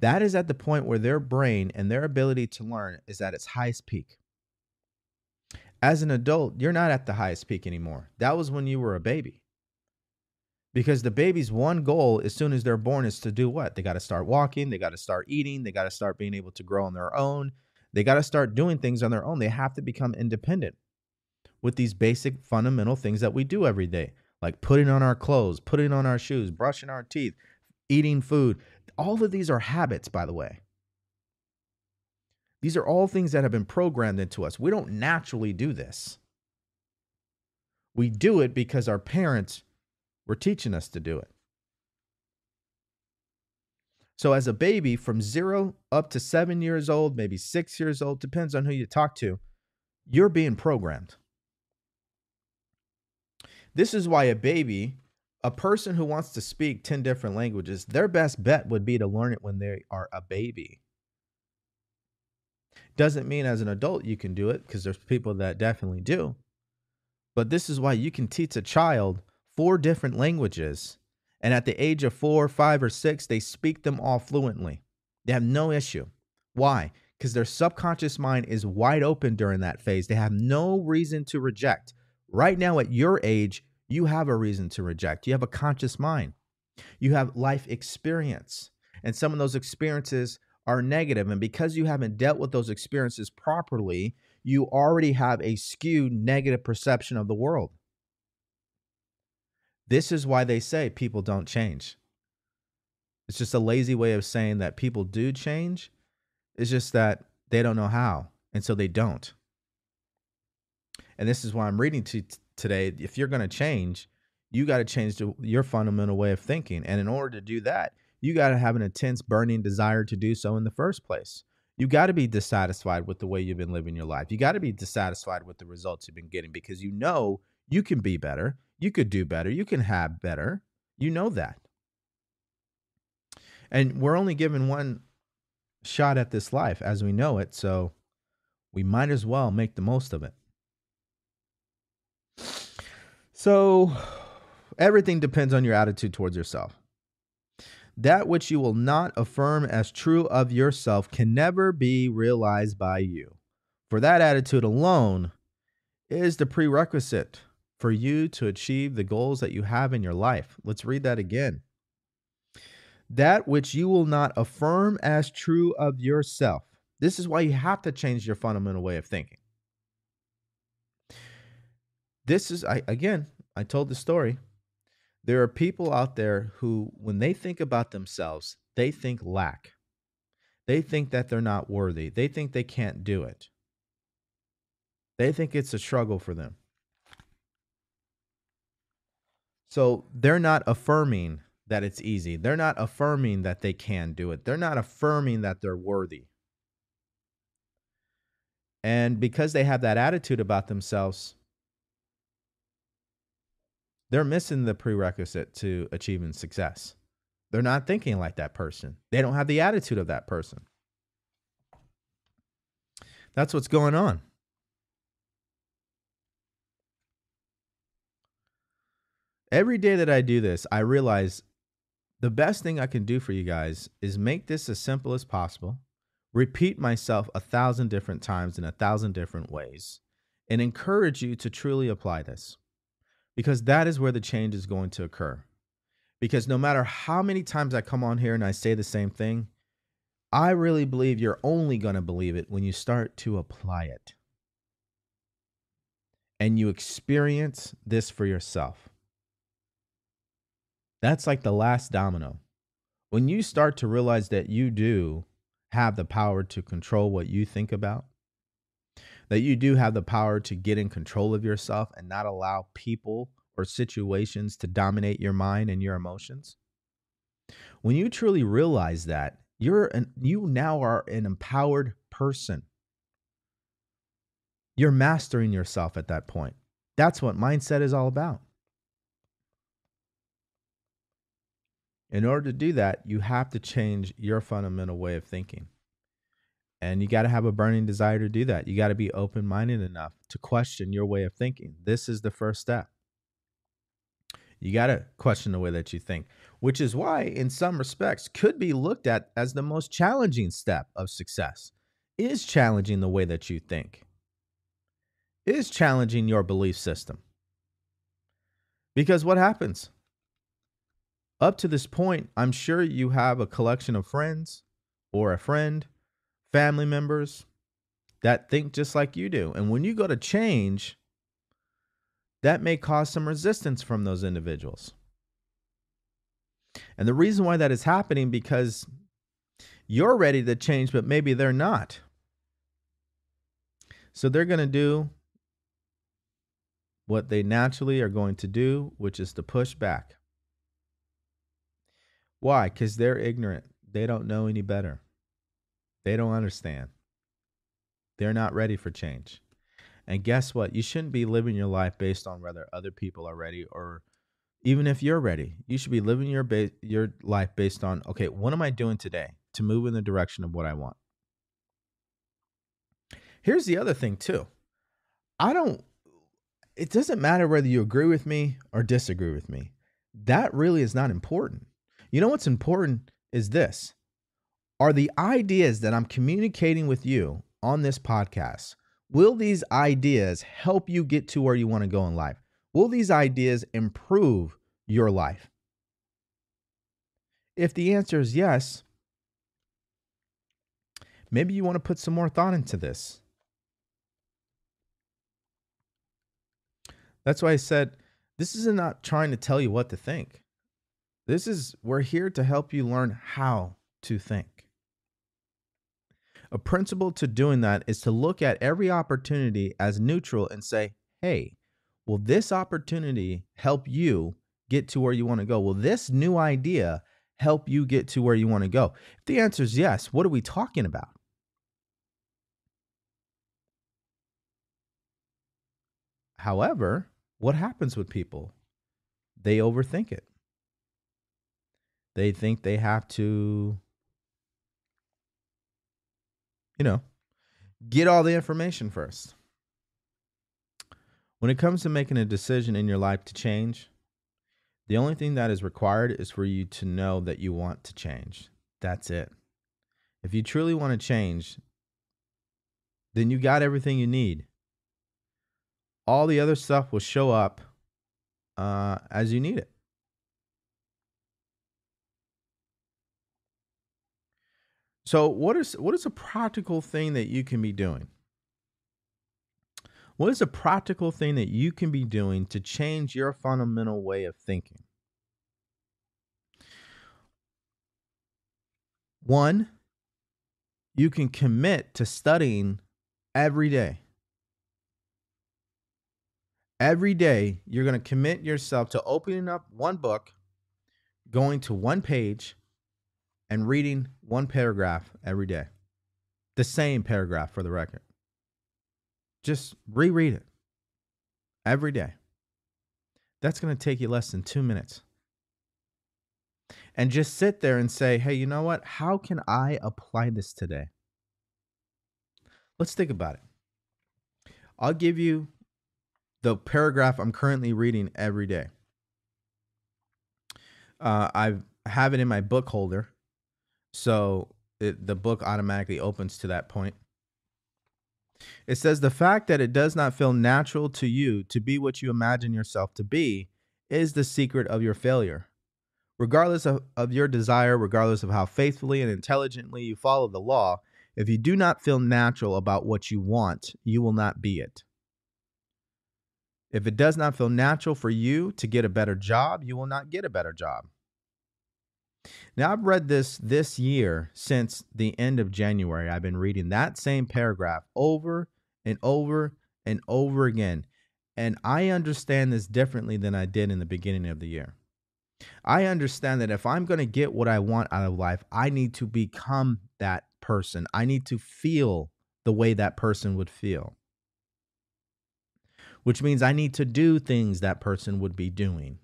that is at the point where their brain and their ability to learn is at its highest peak. As an adult, you're not at the highest peak anymore. That was when you were a baby. Because the baby's one goal as soon as they're born is to do what? They got to start walking, they got to start eating, they got to start being able to grow on their own. They got to start doing things on their own. They have to become independent with these basic fundamental things that we do every day, like putting on our clothes, putting on our shoes, brushing our teeth, eating food. All of these are habits, by the way. These are all things that have been programmed into us. We don't naturally do this. We do it because our parents were teaching us to do it. So, as a baby from zero up to seven years old, maybe six years old, depends on who you talk to, you're being programmed. This is why a baby, a person who wants to speak 10 different languages, their best bet would be to learn it when they are a baby. Doesn't mean as an adult you can do it because there's people that definitely do. But this is why you can teach a child four different languages. And at the age of four, five, or six, they speak them all fluently. They have no issue. Why? Because their subconscious mind is wide open during that phase. They have no reason to reject. Right now, at your age, you have a reason to reject. You have a conscious mind, you have life experience. And some of those experiences are negative. And because you haven't dealt with those experiences properly, you already have a skewed negative perception of the world. This is why they say people don't change. It's just a lazy way of saying that people do change. It's just that they don't know how. And so they don't. And this is why I'm reading to today. If you're going to change, you got to change your fundamental way of thinking. And in order to do that, you got to have an intense, burning desire to do so in the first place. You got to be dissatisfied with the way you've been living your life. You got to be dissatisfied with the results you've been getting because you know you can be better. You could do better. You can have better. You know that. And we're only given one shot at this life as we know it. So we might as well make the most of it. So everything depends on your attitude towards yourself. That which you will not affirm as true of yourself can never be realized by you. For that attitude alone is the prerequisite for you to achieve the goals that you have in your life. Let's read that again. That which you will not affirm as true of yourself. This is why you have to change your fundamental way of thinking. This is, I, again, I told the story. There are people out there who, when they think about themselves, they think lack. They think that they're not worthy. They think they can't do it. They think it's a struggle for them. So they're not affirming that it's easy. They're not affirming that they can do it. They're not affirming that they're worthy. And because they have that attitude about themselves, they're missing the prerequisite to achieving success. They're not thinking like that person. They don't have the attitude of that person. That's what's going on. Every day that I do this, I realize the best thing I can do for you guys is make this as simple as possible, repeat myself a thousand different times in a thousand different ways, and encourage you to truly apply this because that is where the change is going to occur. Because no matter how many times I come on here and I say the same thing, I really believe you're only going to believe it when you start to apply it and you experience this for yourself. That's like the last domino. When you start to realize that you do have the power to control what you think about, that you do have the power to get in control of yourself and not allow people or situations to dominate your mind and your emotions. When you truly realize that, you're an, you now are an empowered person. You're mastering yourself at that point. That's what mindset is all about. In order to do that, you have to change your fundamental way of thinking. And you got to have a burning desire to do that. You got to be open minded enough to question your way of thinking. This is the first step. You got to question the way that you think, which is why, in some respects, could be looked at as the most challenging step of success. Is challenging the way that you think, is challenging your belief system. Because what happens? Up to this point, I'm sure you have a collection of friends or a friend, family members that think just like you do. And when you go to change, that may cause some resistance from those individuals. And the reason why that is happening because you're ready to change, but maybe they're not. So they're going to do what they naturally are going to do, which is to push back. Why? Because they're ignorant. They don't know any better. They don't understand. They're not ready for change. And guess what? You shouldn't be living your life based on whether other people are ready or even if you're ready. You should be living your ba- your life based on okay, what am I doing today to move in the direction of what I want? Here's the other thing too. I don't it doesn't matter whether you agree with me or disagree with me. That really is not important. You know what's important is this. Are the ideas that I'm communicating with you on this podcast Will these ideas help you get to where you want to go in life? Will these ideas improve your life? If the answer is yes, maybe you want to put some more thought into this. That's why I said this is not trying to tell you what to think. This is, we're here to help you learn how to think. A principle to doing that is to look at every opportunity as neutral and say, hey, will this opportunity help you get to where you want to go? Will this new idea help you get to where you want to go? If the answer is yes, what are we talking about? However, what happens with people? They overthink it. They think they have to you know, get all the information first. When it comes to making a decision in your life to change, the only thing that is required is for you to know that you want to change. That's it. If you truly want to change, then you got everything you need. All the other stuff will show up uh, as you need it. So what is what is a practical thing that you can be doing? What is a practical thing that you can be doing to change your fundamental way of thinking? One, you can commit to studying every day. Every day, you're going to commit yourself to opening up one book, going to one page, and reading one paragraph every day. The same paragraph for the record. Just reread it every day. That's going to take you less than two minutes. And just sit there and say, hey, you know what? How can I apply this today? Let's think about it. I'll give you the paragraph I'm currently reading every day. Uh, I have it in my book holder so it, the book automatically opens to that point. It says the fact that it does not feel natural to you to be what you imagine yourself to be is the secret of your failure. Regardless of, of your desire, regardless of how faithfully and intelligently you follow the law, if you do not feel natural about what you want, you will not be it. If it does not feel natural for you to get a better job, you will not get a better job. Now, I've read this this year since the end of January. I've been reading that same paragraph over and over and over again. And I understand this differently than I did in the beginning of the year. I understand that if I'm going to get what I want out of life, I need to become that person. I need to feel the way that person would feel. which means I need to do things that person would be doing.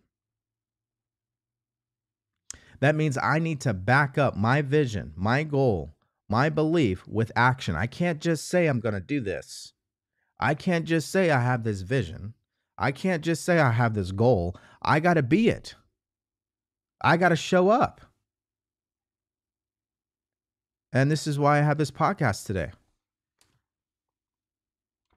That means I need to back up my vision, my goal, my belief with action. I can't just say I'm going to do this. I can't just say I have this vision. I can't just say I have this goal. I got to be it. I got to show up. And this is why I have this podcast today.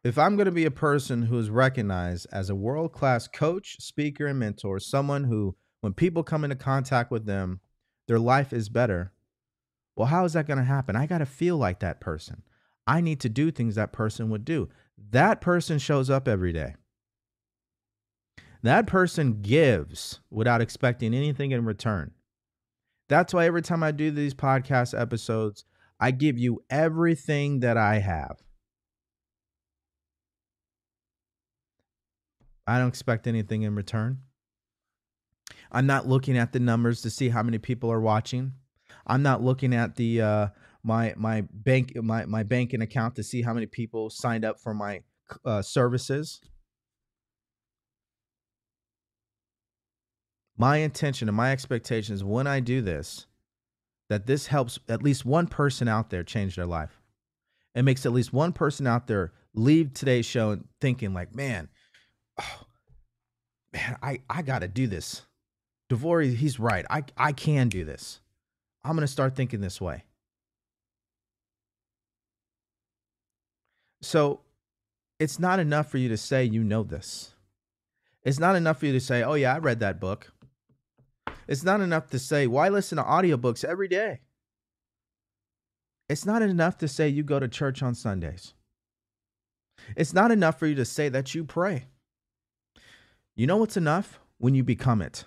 If I'm going to be a person who is recognized as a world class coach, speaker, and mentor, someone who, when people come into contact with them, their life is better, well, how is that going to happen? I got to feel like that person. I need to do things that person would do. That person shows up every day. That person gives without expecting anything in return. That's why every time I do these podcast episodes, I give you everything that I have. I don't expect anything in return. I'm not looking at the numbers to see how many people are watching. I'm not looking at the uh, my my bank my my banking account to see how many people signed up for my uh, services. My intention and my expectation is when I do this, that this helps at least one person out there change their life. It makes at least one person out there leave today's show thinking like, man, oh, [sighs] man, I I got to do this. DeVory, he's right. I I can do this. I'm going to start thinking this way. So it's not enough for you to say you know this. It's not enough for you to say, oh, yeah, I read that book. It's not enough to say, why listen to audiobooks every day? It's not enough to say you go to church on Sundays. It's not enough for you to say that you pray. You know what's enough? When you become it.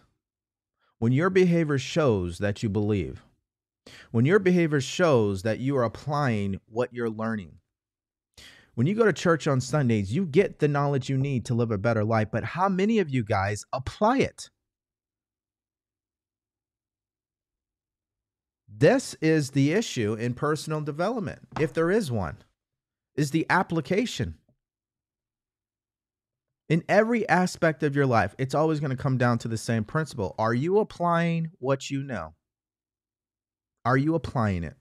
When your behavior shows that you believe. When your behavior shows that you are applying what you're learning. When you go to church on Sundays, you get the knowledge you need to live a better life, but how many of you guys apply it? This is the issue in personal development, if there is one, is the application. In every aspect of your life, it's always going to come down to the same principle. Are you applying what you know? Are you applying it?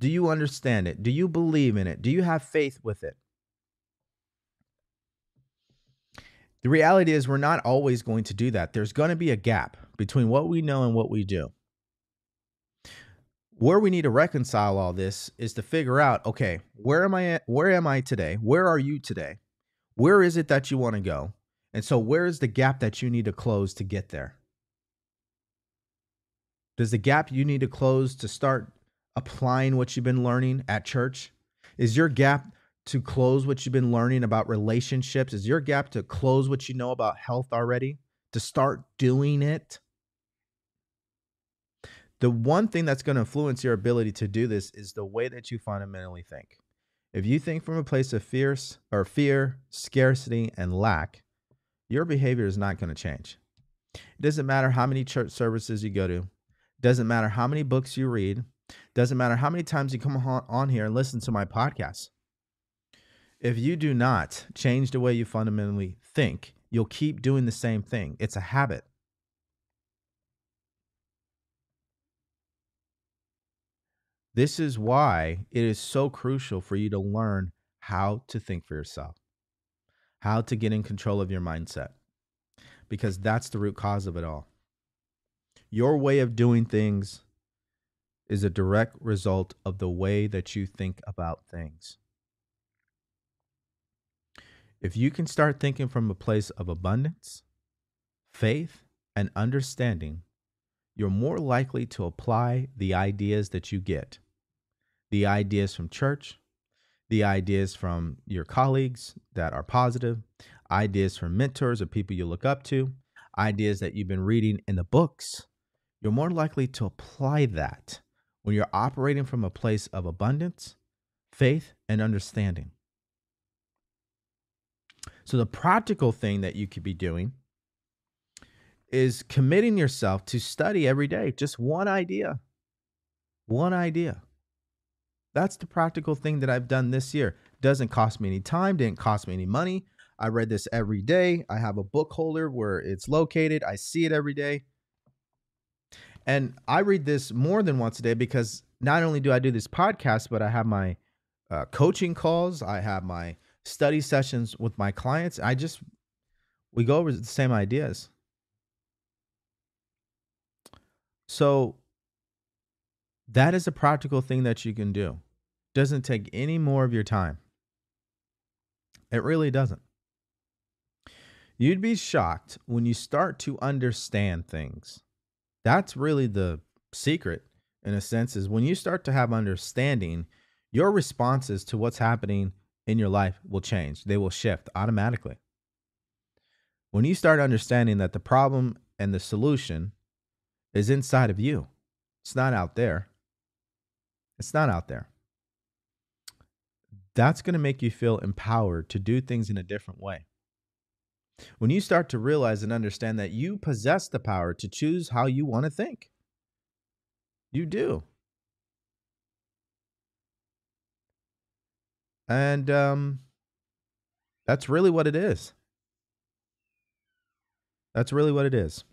Do you understand it? Do you believe in it? Do you have faith with it? The reality is, we're not always going to do that. There's going to be a gap between what we know and what we do. Where we need to reconcile all this is to figure out, okay, where am I at? Where am I today? Where are you today? Where is it that you want to go? And so, where is the gap that you need to close to get there? Does the gap you need to close to start applying what you've been learning at church? Is your gap to close what you've been learning about relationships? Is your gap to close what you know about health already? To start doing it? The one thing that's going to influence your ability to do this is the way that you fundamentally think. If you think from a place of fierce or fear, scarcity, and lack, your behavior is not going to change. It doesn't matter how many church services you go to. Doesn't matter how many books you read. Doesn't matter how many times you come on here and listen to my podcast. If you do not change the way you fundamentally think, you'll keep doing the same thing. It's a habit. This is why it is so crucial for you to learn how to think for yourself, how to get in control of your mindset, because that's the root cause of it all. Your way of doing things is a direct result of the way that you think about things. If you can start thinking from a place of abundance, faith, and understanding, you're more likely to apply the ideas that you get the ideas from church, the ideas from your colleagues that are positive, ideas from mentors or people you look up to, ideas that you've been reading in the books, you're more likely to apply that when you're operating from a place of abundance, faith, and understanding. So, the practical thing that you could be doing is committing yourself to study every day, just one idea. One idea. That's the practical thing that I've done this year. Doesn't cost me any time, didn't cost me any money. I read this every day. I have a book holder where it's located. I see it every day. And I read this more than once a day because not only do I do this podcast, but I have my uh, coaching calls, I have my study sessions with my clients. I just, we go over the same ideas. So that is a practical thing that you can do. Doesn't take any more of your time. It really doesn't. You'd be shocked when you start to understand things. That's really the secret, in a sense, is when you start to have understanding, your responses to what's happening in your life will change. They will shift automatically. When you start understanding that the problem and the solution is inside of you, it's not out there. It's not out there. That's going to make you feel empowered to do things in a different way. When you start to realize and understand that you possess the power to choose how you want to think, you do. And um, that's really what it is. That's really what it is.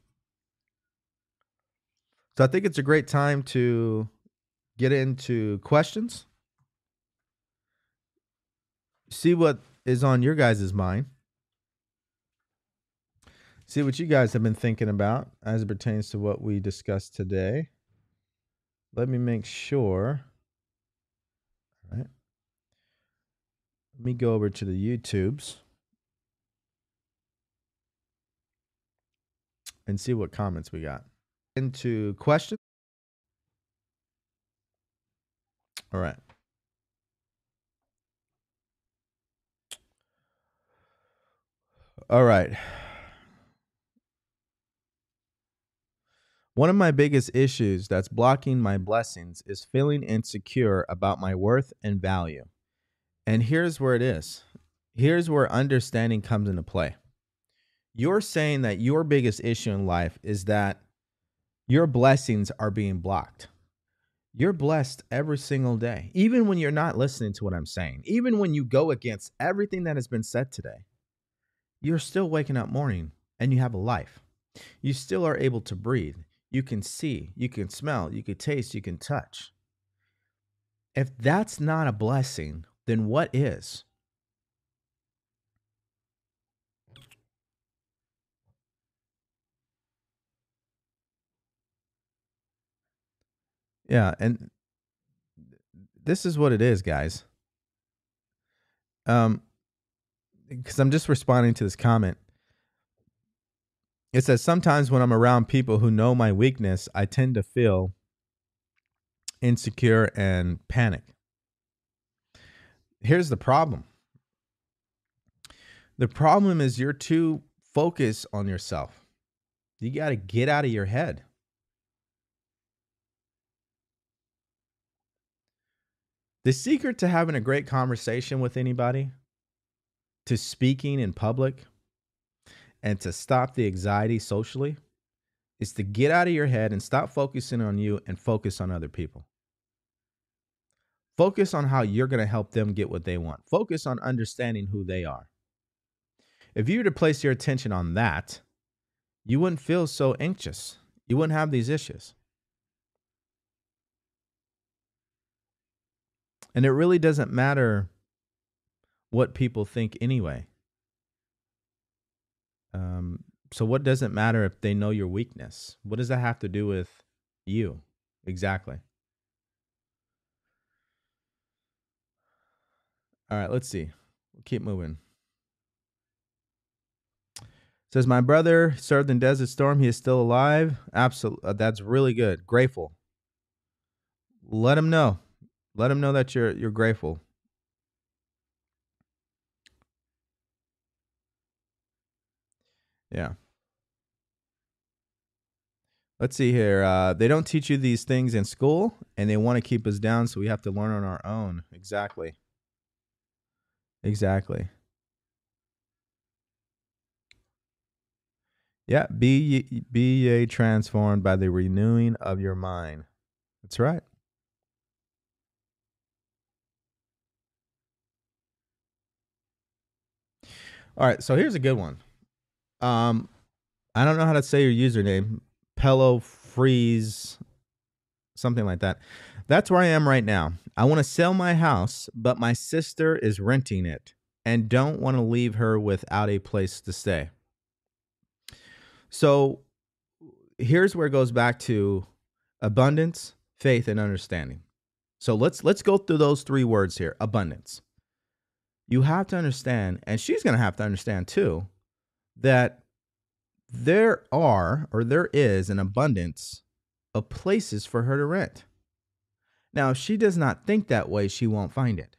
So I think it's a great time to get into questions. See what is on your guys' mind. See what you guys have been thinking about as it pertains to what we discussed today. Let me make sure. All right. Let me go over to the YouTubes and see what comments we got. Into questions. All right. All right. One of my biggest issues that's blocking my blessings is feeling insecure about my worth and value. And here's where it is. Here's where understanding comes into play. You're saying that your biggest issue in life is that your blessings are being blocked. You're blessed every single day, even when you're not listening to what I'm saying, even when you go against everything that has been said today. You're still waking up morning and you have a life. You still are able to breathe. You can see, you can smell, you can taste, you can touch. If that's not a blessing, then what is? Yeah, and this is what it is, guys. Um because I'm just responding to this comment. It says sometimes when I'm around people who know my weakness, I tend to feel insecure and panic here's the problem the problem is you're too focused on yourself. You got to get out of your head. The secret to having a great conversation with anybody, to speaking in public, and to stop the anxiety socially is to get out of your head and stop focusing on you and focus on other people. Focus on how you're going to help them get what they want. Focus on understanding who they are. If you were to place your attention on that, you wouldn't feel so anxious. You wouldn't have these issues. And it really doesn't matter what people think anyway. Um, so, what does it matter if they know your weakness? What does that have to do with you? Exactly. All right, let's see. We'll keep moving. says my brother served in Desert Storm. He is still alive. Absolutely, uh, that's really good. Grateful. Let him know. Let them know that you're you're grateful. Yeah. Let's see here. Uh, they don't teach you these things in school, and they want to keep us down, so we have to learn on our own. Exactly. Exactly. Yeah, be be transformed by the renewing of your mind. That's right. All right, so here's a good one. Um, I don't know how to say your username. Pello Freeze, something like that. That's where I am right now. I want to sell my house, but my sister is renting it and don't want to leave her without a place to stay. So here's where it goes back to abundance, faith, and understanding. So let's let's go through those three words here. Abundance. You have to understand, and she's going to have to understand too, that there are or there is an abundance of places for her to rent. Now, if she does not think that way, she won't find it.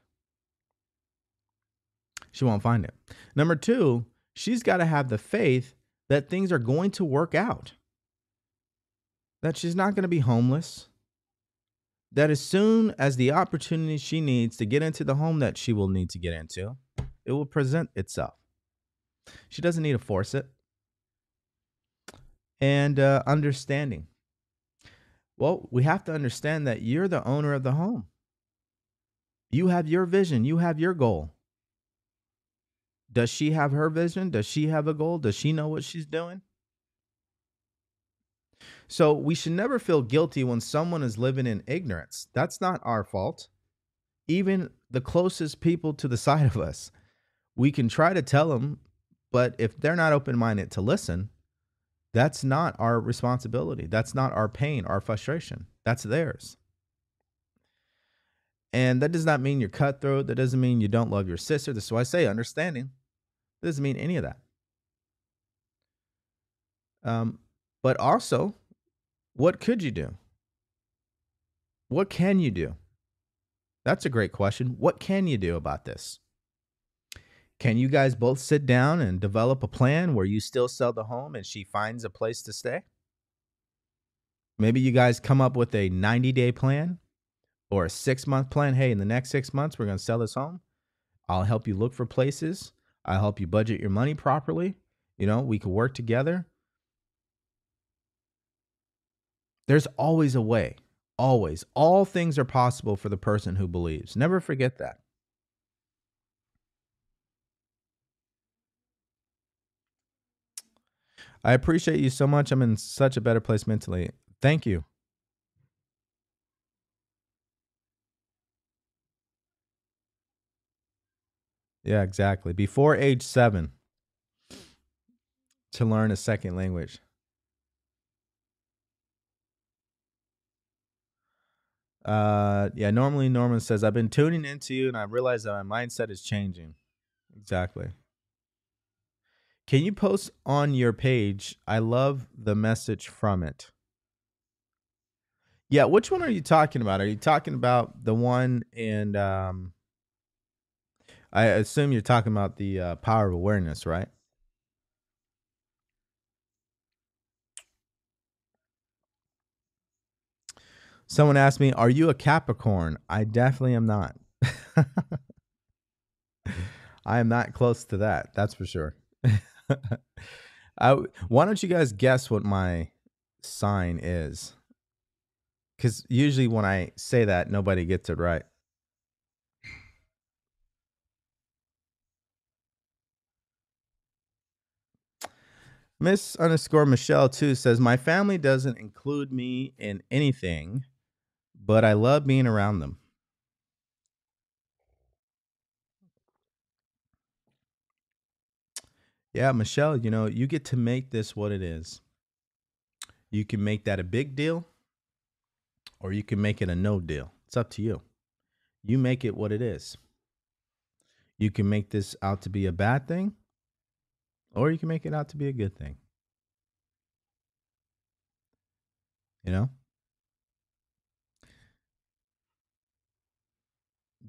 She won't find it. Number two, she's got to have the faith that things are going to work out, that she's not going to be homeless, that as soon as the opportunity she needs to get into the home that she will need to get into, it will present itself. She doesn't need to force it. And uh, understanding. Well, we have to understand that you're the owner of the home. You have your vision, you have your goal. Does she have her vision? Does she have a goal? Does she know what she's doing? So we should never feel guilty when someone is living in ignorance. That's not our fault. Even the closest people to the [laughs] side of us, we can try to tell them, but if they're not open minded to listen, that's not our responsibility. That's not our pain, our frustration. That's theirs. And that does not mean you're cutthroat. That doesn't mean you don't love your sister. That's why I say understanding. It doesn't mean any of that. Um, but also, what could you do? What can you do? That's a great question. What can you do about this? Can you guys both sit down and develop a plan where you still sell the home and she finds a place to stay? Maybe you guys come up with a 90 day plan or a six month plan. Hey, in the next six months, we're going to sell this home. I'll help you look for places. I'll help you budget your money properly. You know, we could work together. There's always a way. Always. All things are possible for the person who believes. Never forget that. I appreciate you so much. I'm in such a better place mentally. Thank you. Yeah, exactly. Before age seven to learn a second language. Uh, yeah, normally Norman says, I've been tuning into you and I realize that my mindset is changing. Exactly. Can you post on your page? I love the message from it. Yeah, which one are you talking about? Are you talking about the one and um I assume you're talking about the uh, power of awareness, right? Someone asked me, "Are you a Capricorn?" I definitely am not. [laughs] I am not close to that. That's for sure. [laughs] I, why don't you guys guess what my sign is? Because usually when I say that, nobody gets it right. Miss underscore Michelle too says my family doesn't include me in anything, but I love being around them. Yeah, Michelle, you know, you get to make this what it is. You can make that a big deal or you can make it a no deal. It's up to you. You make it what it is. You can make this out to be a bad thing or you can make it out to be a good thing. You know?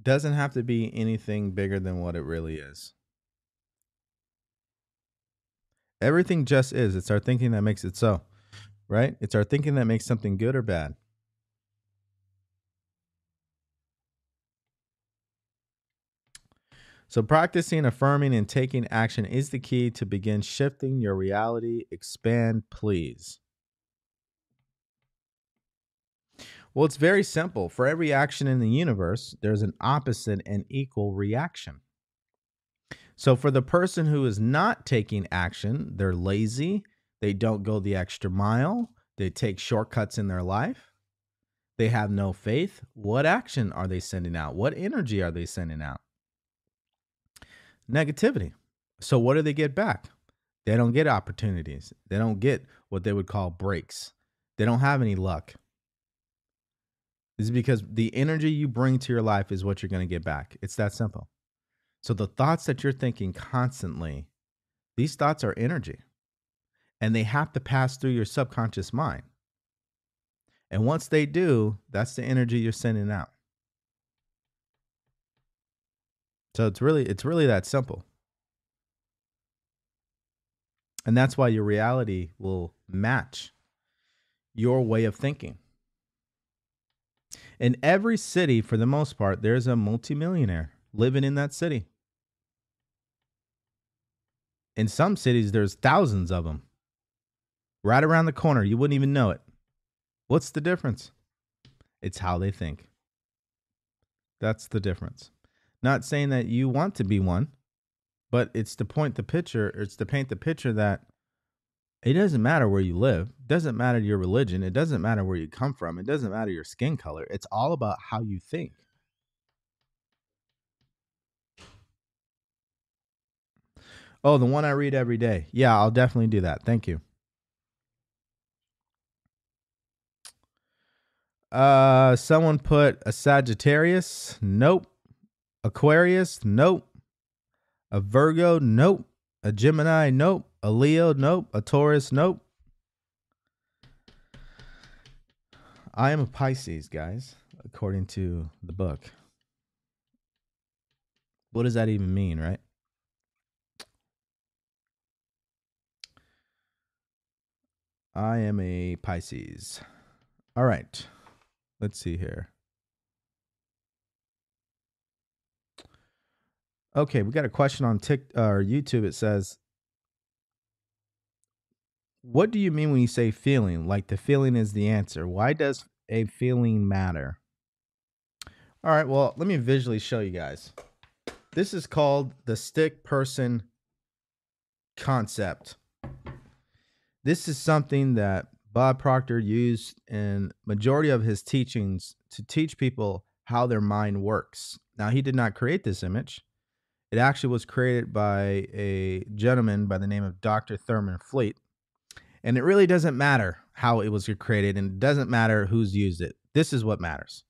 Doesn't have to be anything bigger than what it really is. Everything just is. It's our thinking that makes it so, right? It's our thinking that makes something good or bad. So, practicing, affirming, and taking action is the key to begin shifting your reality. Expand, please. Well, it's very simple. For every action in the universe, there's an opposite and equal reaction. So for the person who is not taking action, they're lazy, they don't go the extra mile, they take shortcuts in their life, they have no faith. What action are they sending out? What energy are they sending out? Negativity. So what do they get back? They don't get opportunities. They don't get what they would call breaks. They don't have any luck. Is because the energy you bring to your life is what you're going to get back. It's that simple. So the thoughts that you're thinking constantly, these thoughts are energy and they have to pass through your subconscious mind. And once they do, that's the energy you're sending out. So it's really it's really that simple. And that's why your reality will match your way of thinking. In every city, for the most part, there's a multimillionaire living in that city. In some cities, there's thousands of them right around the corner. You wouldn't even know it. What's the difference? It's how they think. That's the difference. Not saying that you want to be one, but it's to point the picture, it's to paint the picture that it doesn't matter where you live, it doesn't matter your religion, it doesn't matter where you come from, it doesn't matter your skin color. It's all about how you think. Oh, the one I read every day. Yeah, I'll definitely do that. Thank you. Uh someone put a Sagittarius. Nope. Aquarius. Nope. A Virgo. Nope. A Gemini. Nope. A Leo. Nope. A Taurus. Nope. I am a Pisces, guys, according to the book. What does that even mean, right? I am a Pisces. All right. Let's see here. Okay, we got a question on Tik uh, or YouTube. It says, "What do you mean when you say feeling? Like the feeling is the answer? Why does a feeling matter?" All right, well, let me visually show you guys. This is called the stick person concept. This is something that Bob Proctor used in majority of his teachings to teach people how their mind works. Now, he did not create this image. It actually was created by a gentleman by the name of Dr. Thurman Fleet. And it really doesn't matter how it was created and it doesn't matter who's used it. This is what matters.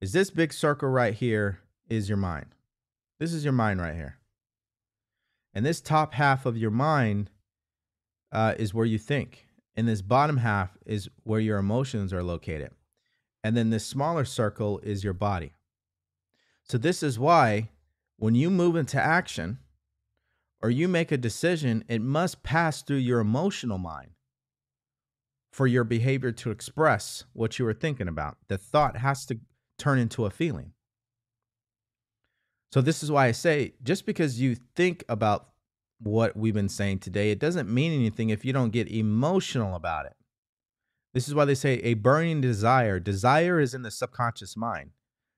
Is this big circle right here is your mind. This is your mind right here. And this top half of your mind uh, is where you think and this bottom half is where your emotions are located. And then this smaller circle is your body. So, this is why when you move into action or you make a decision, it must pass through your emotional mind for your behavior to express what you were thinking about. The thought has to turn into a feeling. So, this is why I say just because you think about what we've been saying today. It doesn't mean anything if you don't get emotional about it. This is why they say a burning desire. Desire is in the subconscious mind.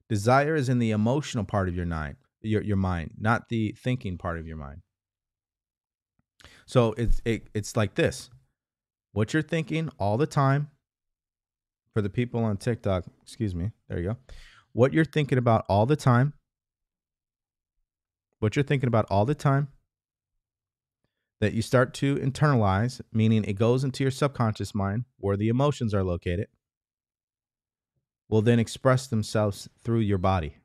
Desire is in the emotional part of your mind, your, your mind, not the thinking part of your mind. So it's it, it's like this. What you're thinking all the time for the people on TikTok, excuse me. There you go. What you're thinking about all the time. What you're thinking about all the time that you start to internalize, meaning it goes into your subconscious mind where the emotions are located, will then express themselves through your body,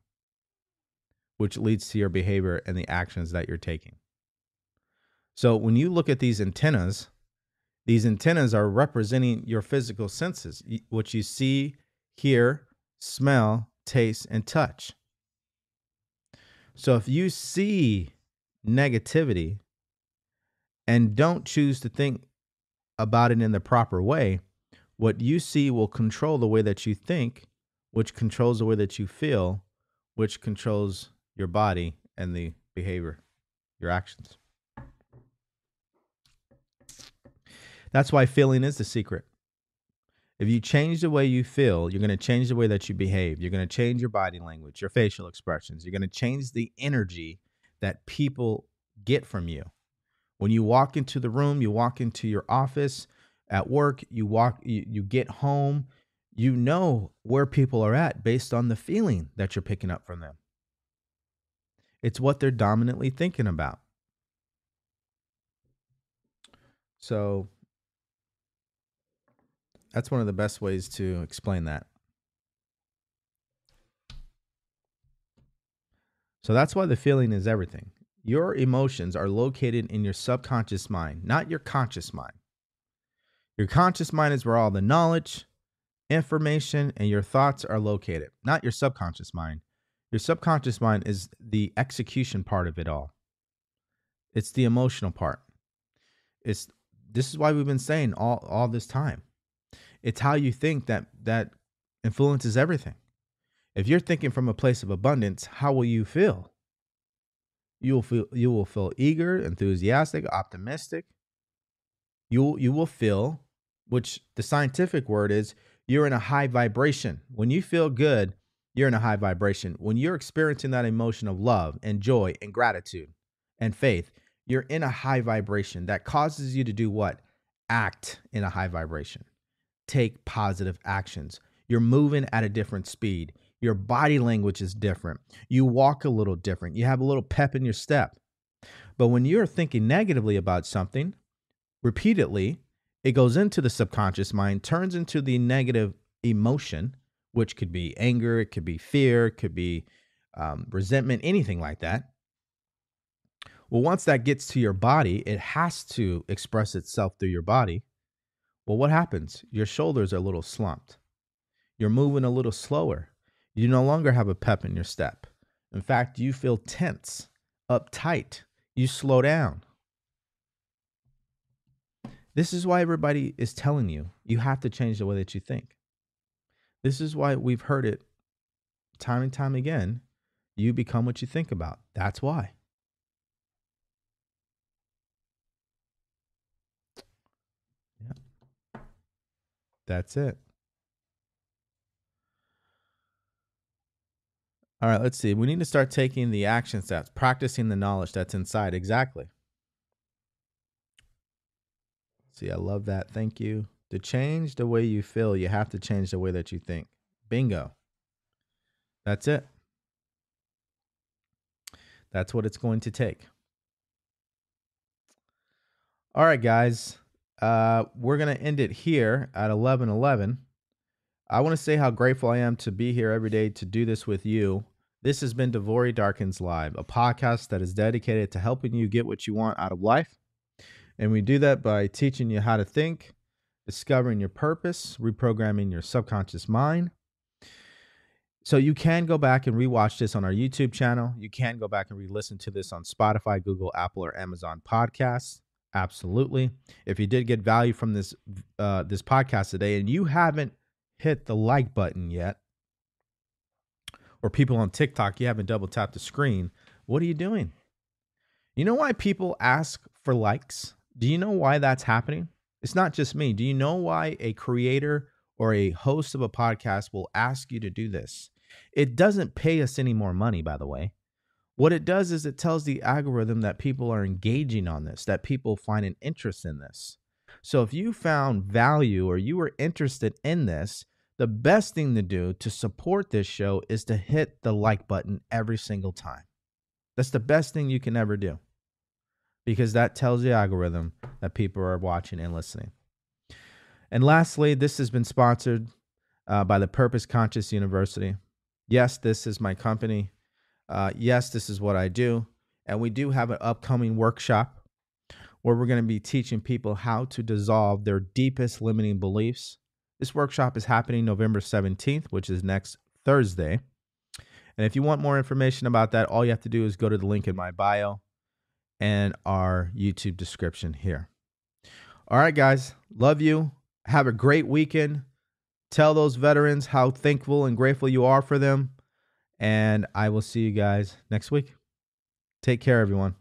which leads to your behavior and the actions that you're taking. So when you look at these antennas, these antennas are representing your physical senses, what you see, hear, smell, taste, and touch. So if you see negativity, and don't choose to think about it in the proper way, what you see will control the way that you think, which controls the way that you feel, which controls your body and the behavior, your actions. That's why feeling is the secret. If you change the way you feel, you're going to change the way that you behave. You're going to change your body language, your facial expressions. You're going to change the energy that people get from you. When you walk into the room, you walk into your office, at work, you walk you, you get home, you know where people are at based on the feeling that you're picking up from them. It's what they're dominantly thinking about. So that's one of the best ways to explain that. So that's why the feeling is everything. Your emotions are located in your subconscious mind, not your conscious mind. Your conscious mind is where all the knowledge, information, and your thoughts are located, not your subconscious mind. Your subconscious mind is the execution part of it all. It's the emotional part. It's this is why we've been saying all all this time. It's how you think that that influences everything. If you're thinking from a place of abundance, how will you feel? You will feel you will feel eager, enthusiastic, optimistic. You you will feel, which the scientific word is you're in a high vibration. When you feel good, you're in a high vibration. When you're experiencing that emotion of love and joy and gratitude and faith, you're in a high vibration that causes you to do what? Act in a high vibration. Take positive actions. You're moving at a different speed. Your body language is different. You walk a little different. You have a little pep in your step. But when you're thinking negatively about something repeatedly, it goes into the subconscious mind, turns into the negative emotion, which could be anger, it could be fear, it could be um, resentment, anything like that. Well, once that gets to your body, it has to express itself through your body. Well, what happens? Your shoulders are a little slumped. You're moving a little slower. You no longer have a pep in your step. In fact, you feel tense, uptight. You slow down. This is why everybody is telling you you have to change the way that you think. This is why we've heard it time and time again. You become what you think about. That's why. That's it. All right, let's see. We need to start taking the action steps, practicing the knowledge that's inside. Exactly. See, I love that. Thank you. To change the way you feel, you have to change the way that you think. Bingo. That's it. That's what it's going to take. All right, guys. Uh, we're to end it here at 11 11. I want to say how grateful I am to be here every day to do this with you. This has been DeVory Darkins Live, a podcast that is dedicated to helping you get what you want out of life. And we do that by teaching you how to think, discovering your purpose, reprogramming your subconscious mind. So you can go back and rewatch this on our YouTube channel. You can go back and re-listen to this on Spotify, Google, Apple, or Amazon Podcasts. Absolutely. If you did get value from this uh, this podcast today, and you haven't hit the like button yet, or people on TikTok, you haven't double tapped the screen, what are you doing? You know why people ask for likes? Do you know why that's happening? It's not just me. Do you know why a creator or a host of a podcast will ask you to do this? It doesn't pay us any more money, by the way. What it does is it tells the algorithm that people are engaging on this, that people find an interest in this. So if you found value or you were interested in this, the best thing to do to support this show is to hit the like button every single time. That's the best thing you can ever do because that tells the algorithm that people are watching and listening. And lastly, this has been sponsored uh, by the Purpose Conscious University. Yes, this is my company. Uh, yes, this is what I do. And we do have an upcoming workshop where we're going to be teaching people how to dissolve their deepest limiting beliefs this workshop is happening November 17th, which is next Thursday. And if you want more information about that, all you have to do is go to the link in my bio and our YouTube description here. All right, guys, love you. Have a great weekend. Tell those veterans how thankful and grateful you are for them. And I will see you guys next week. Take care, everyone.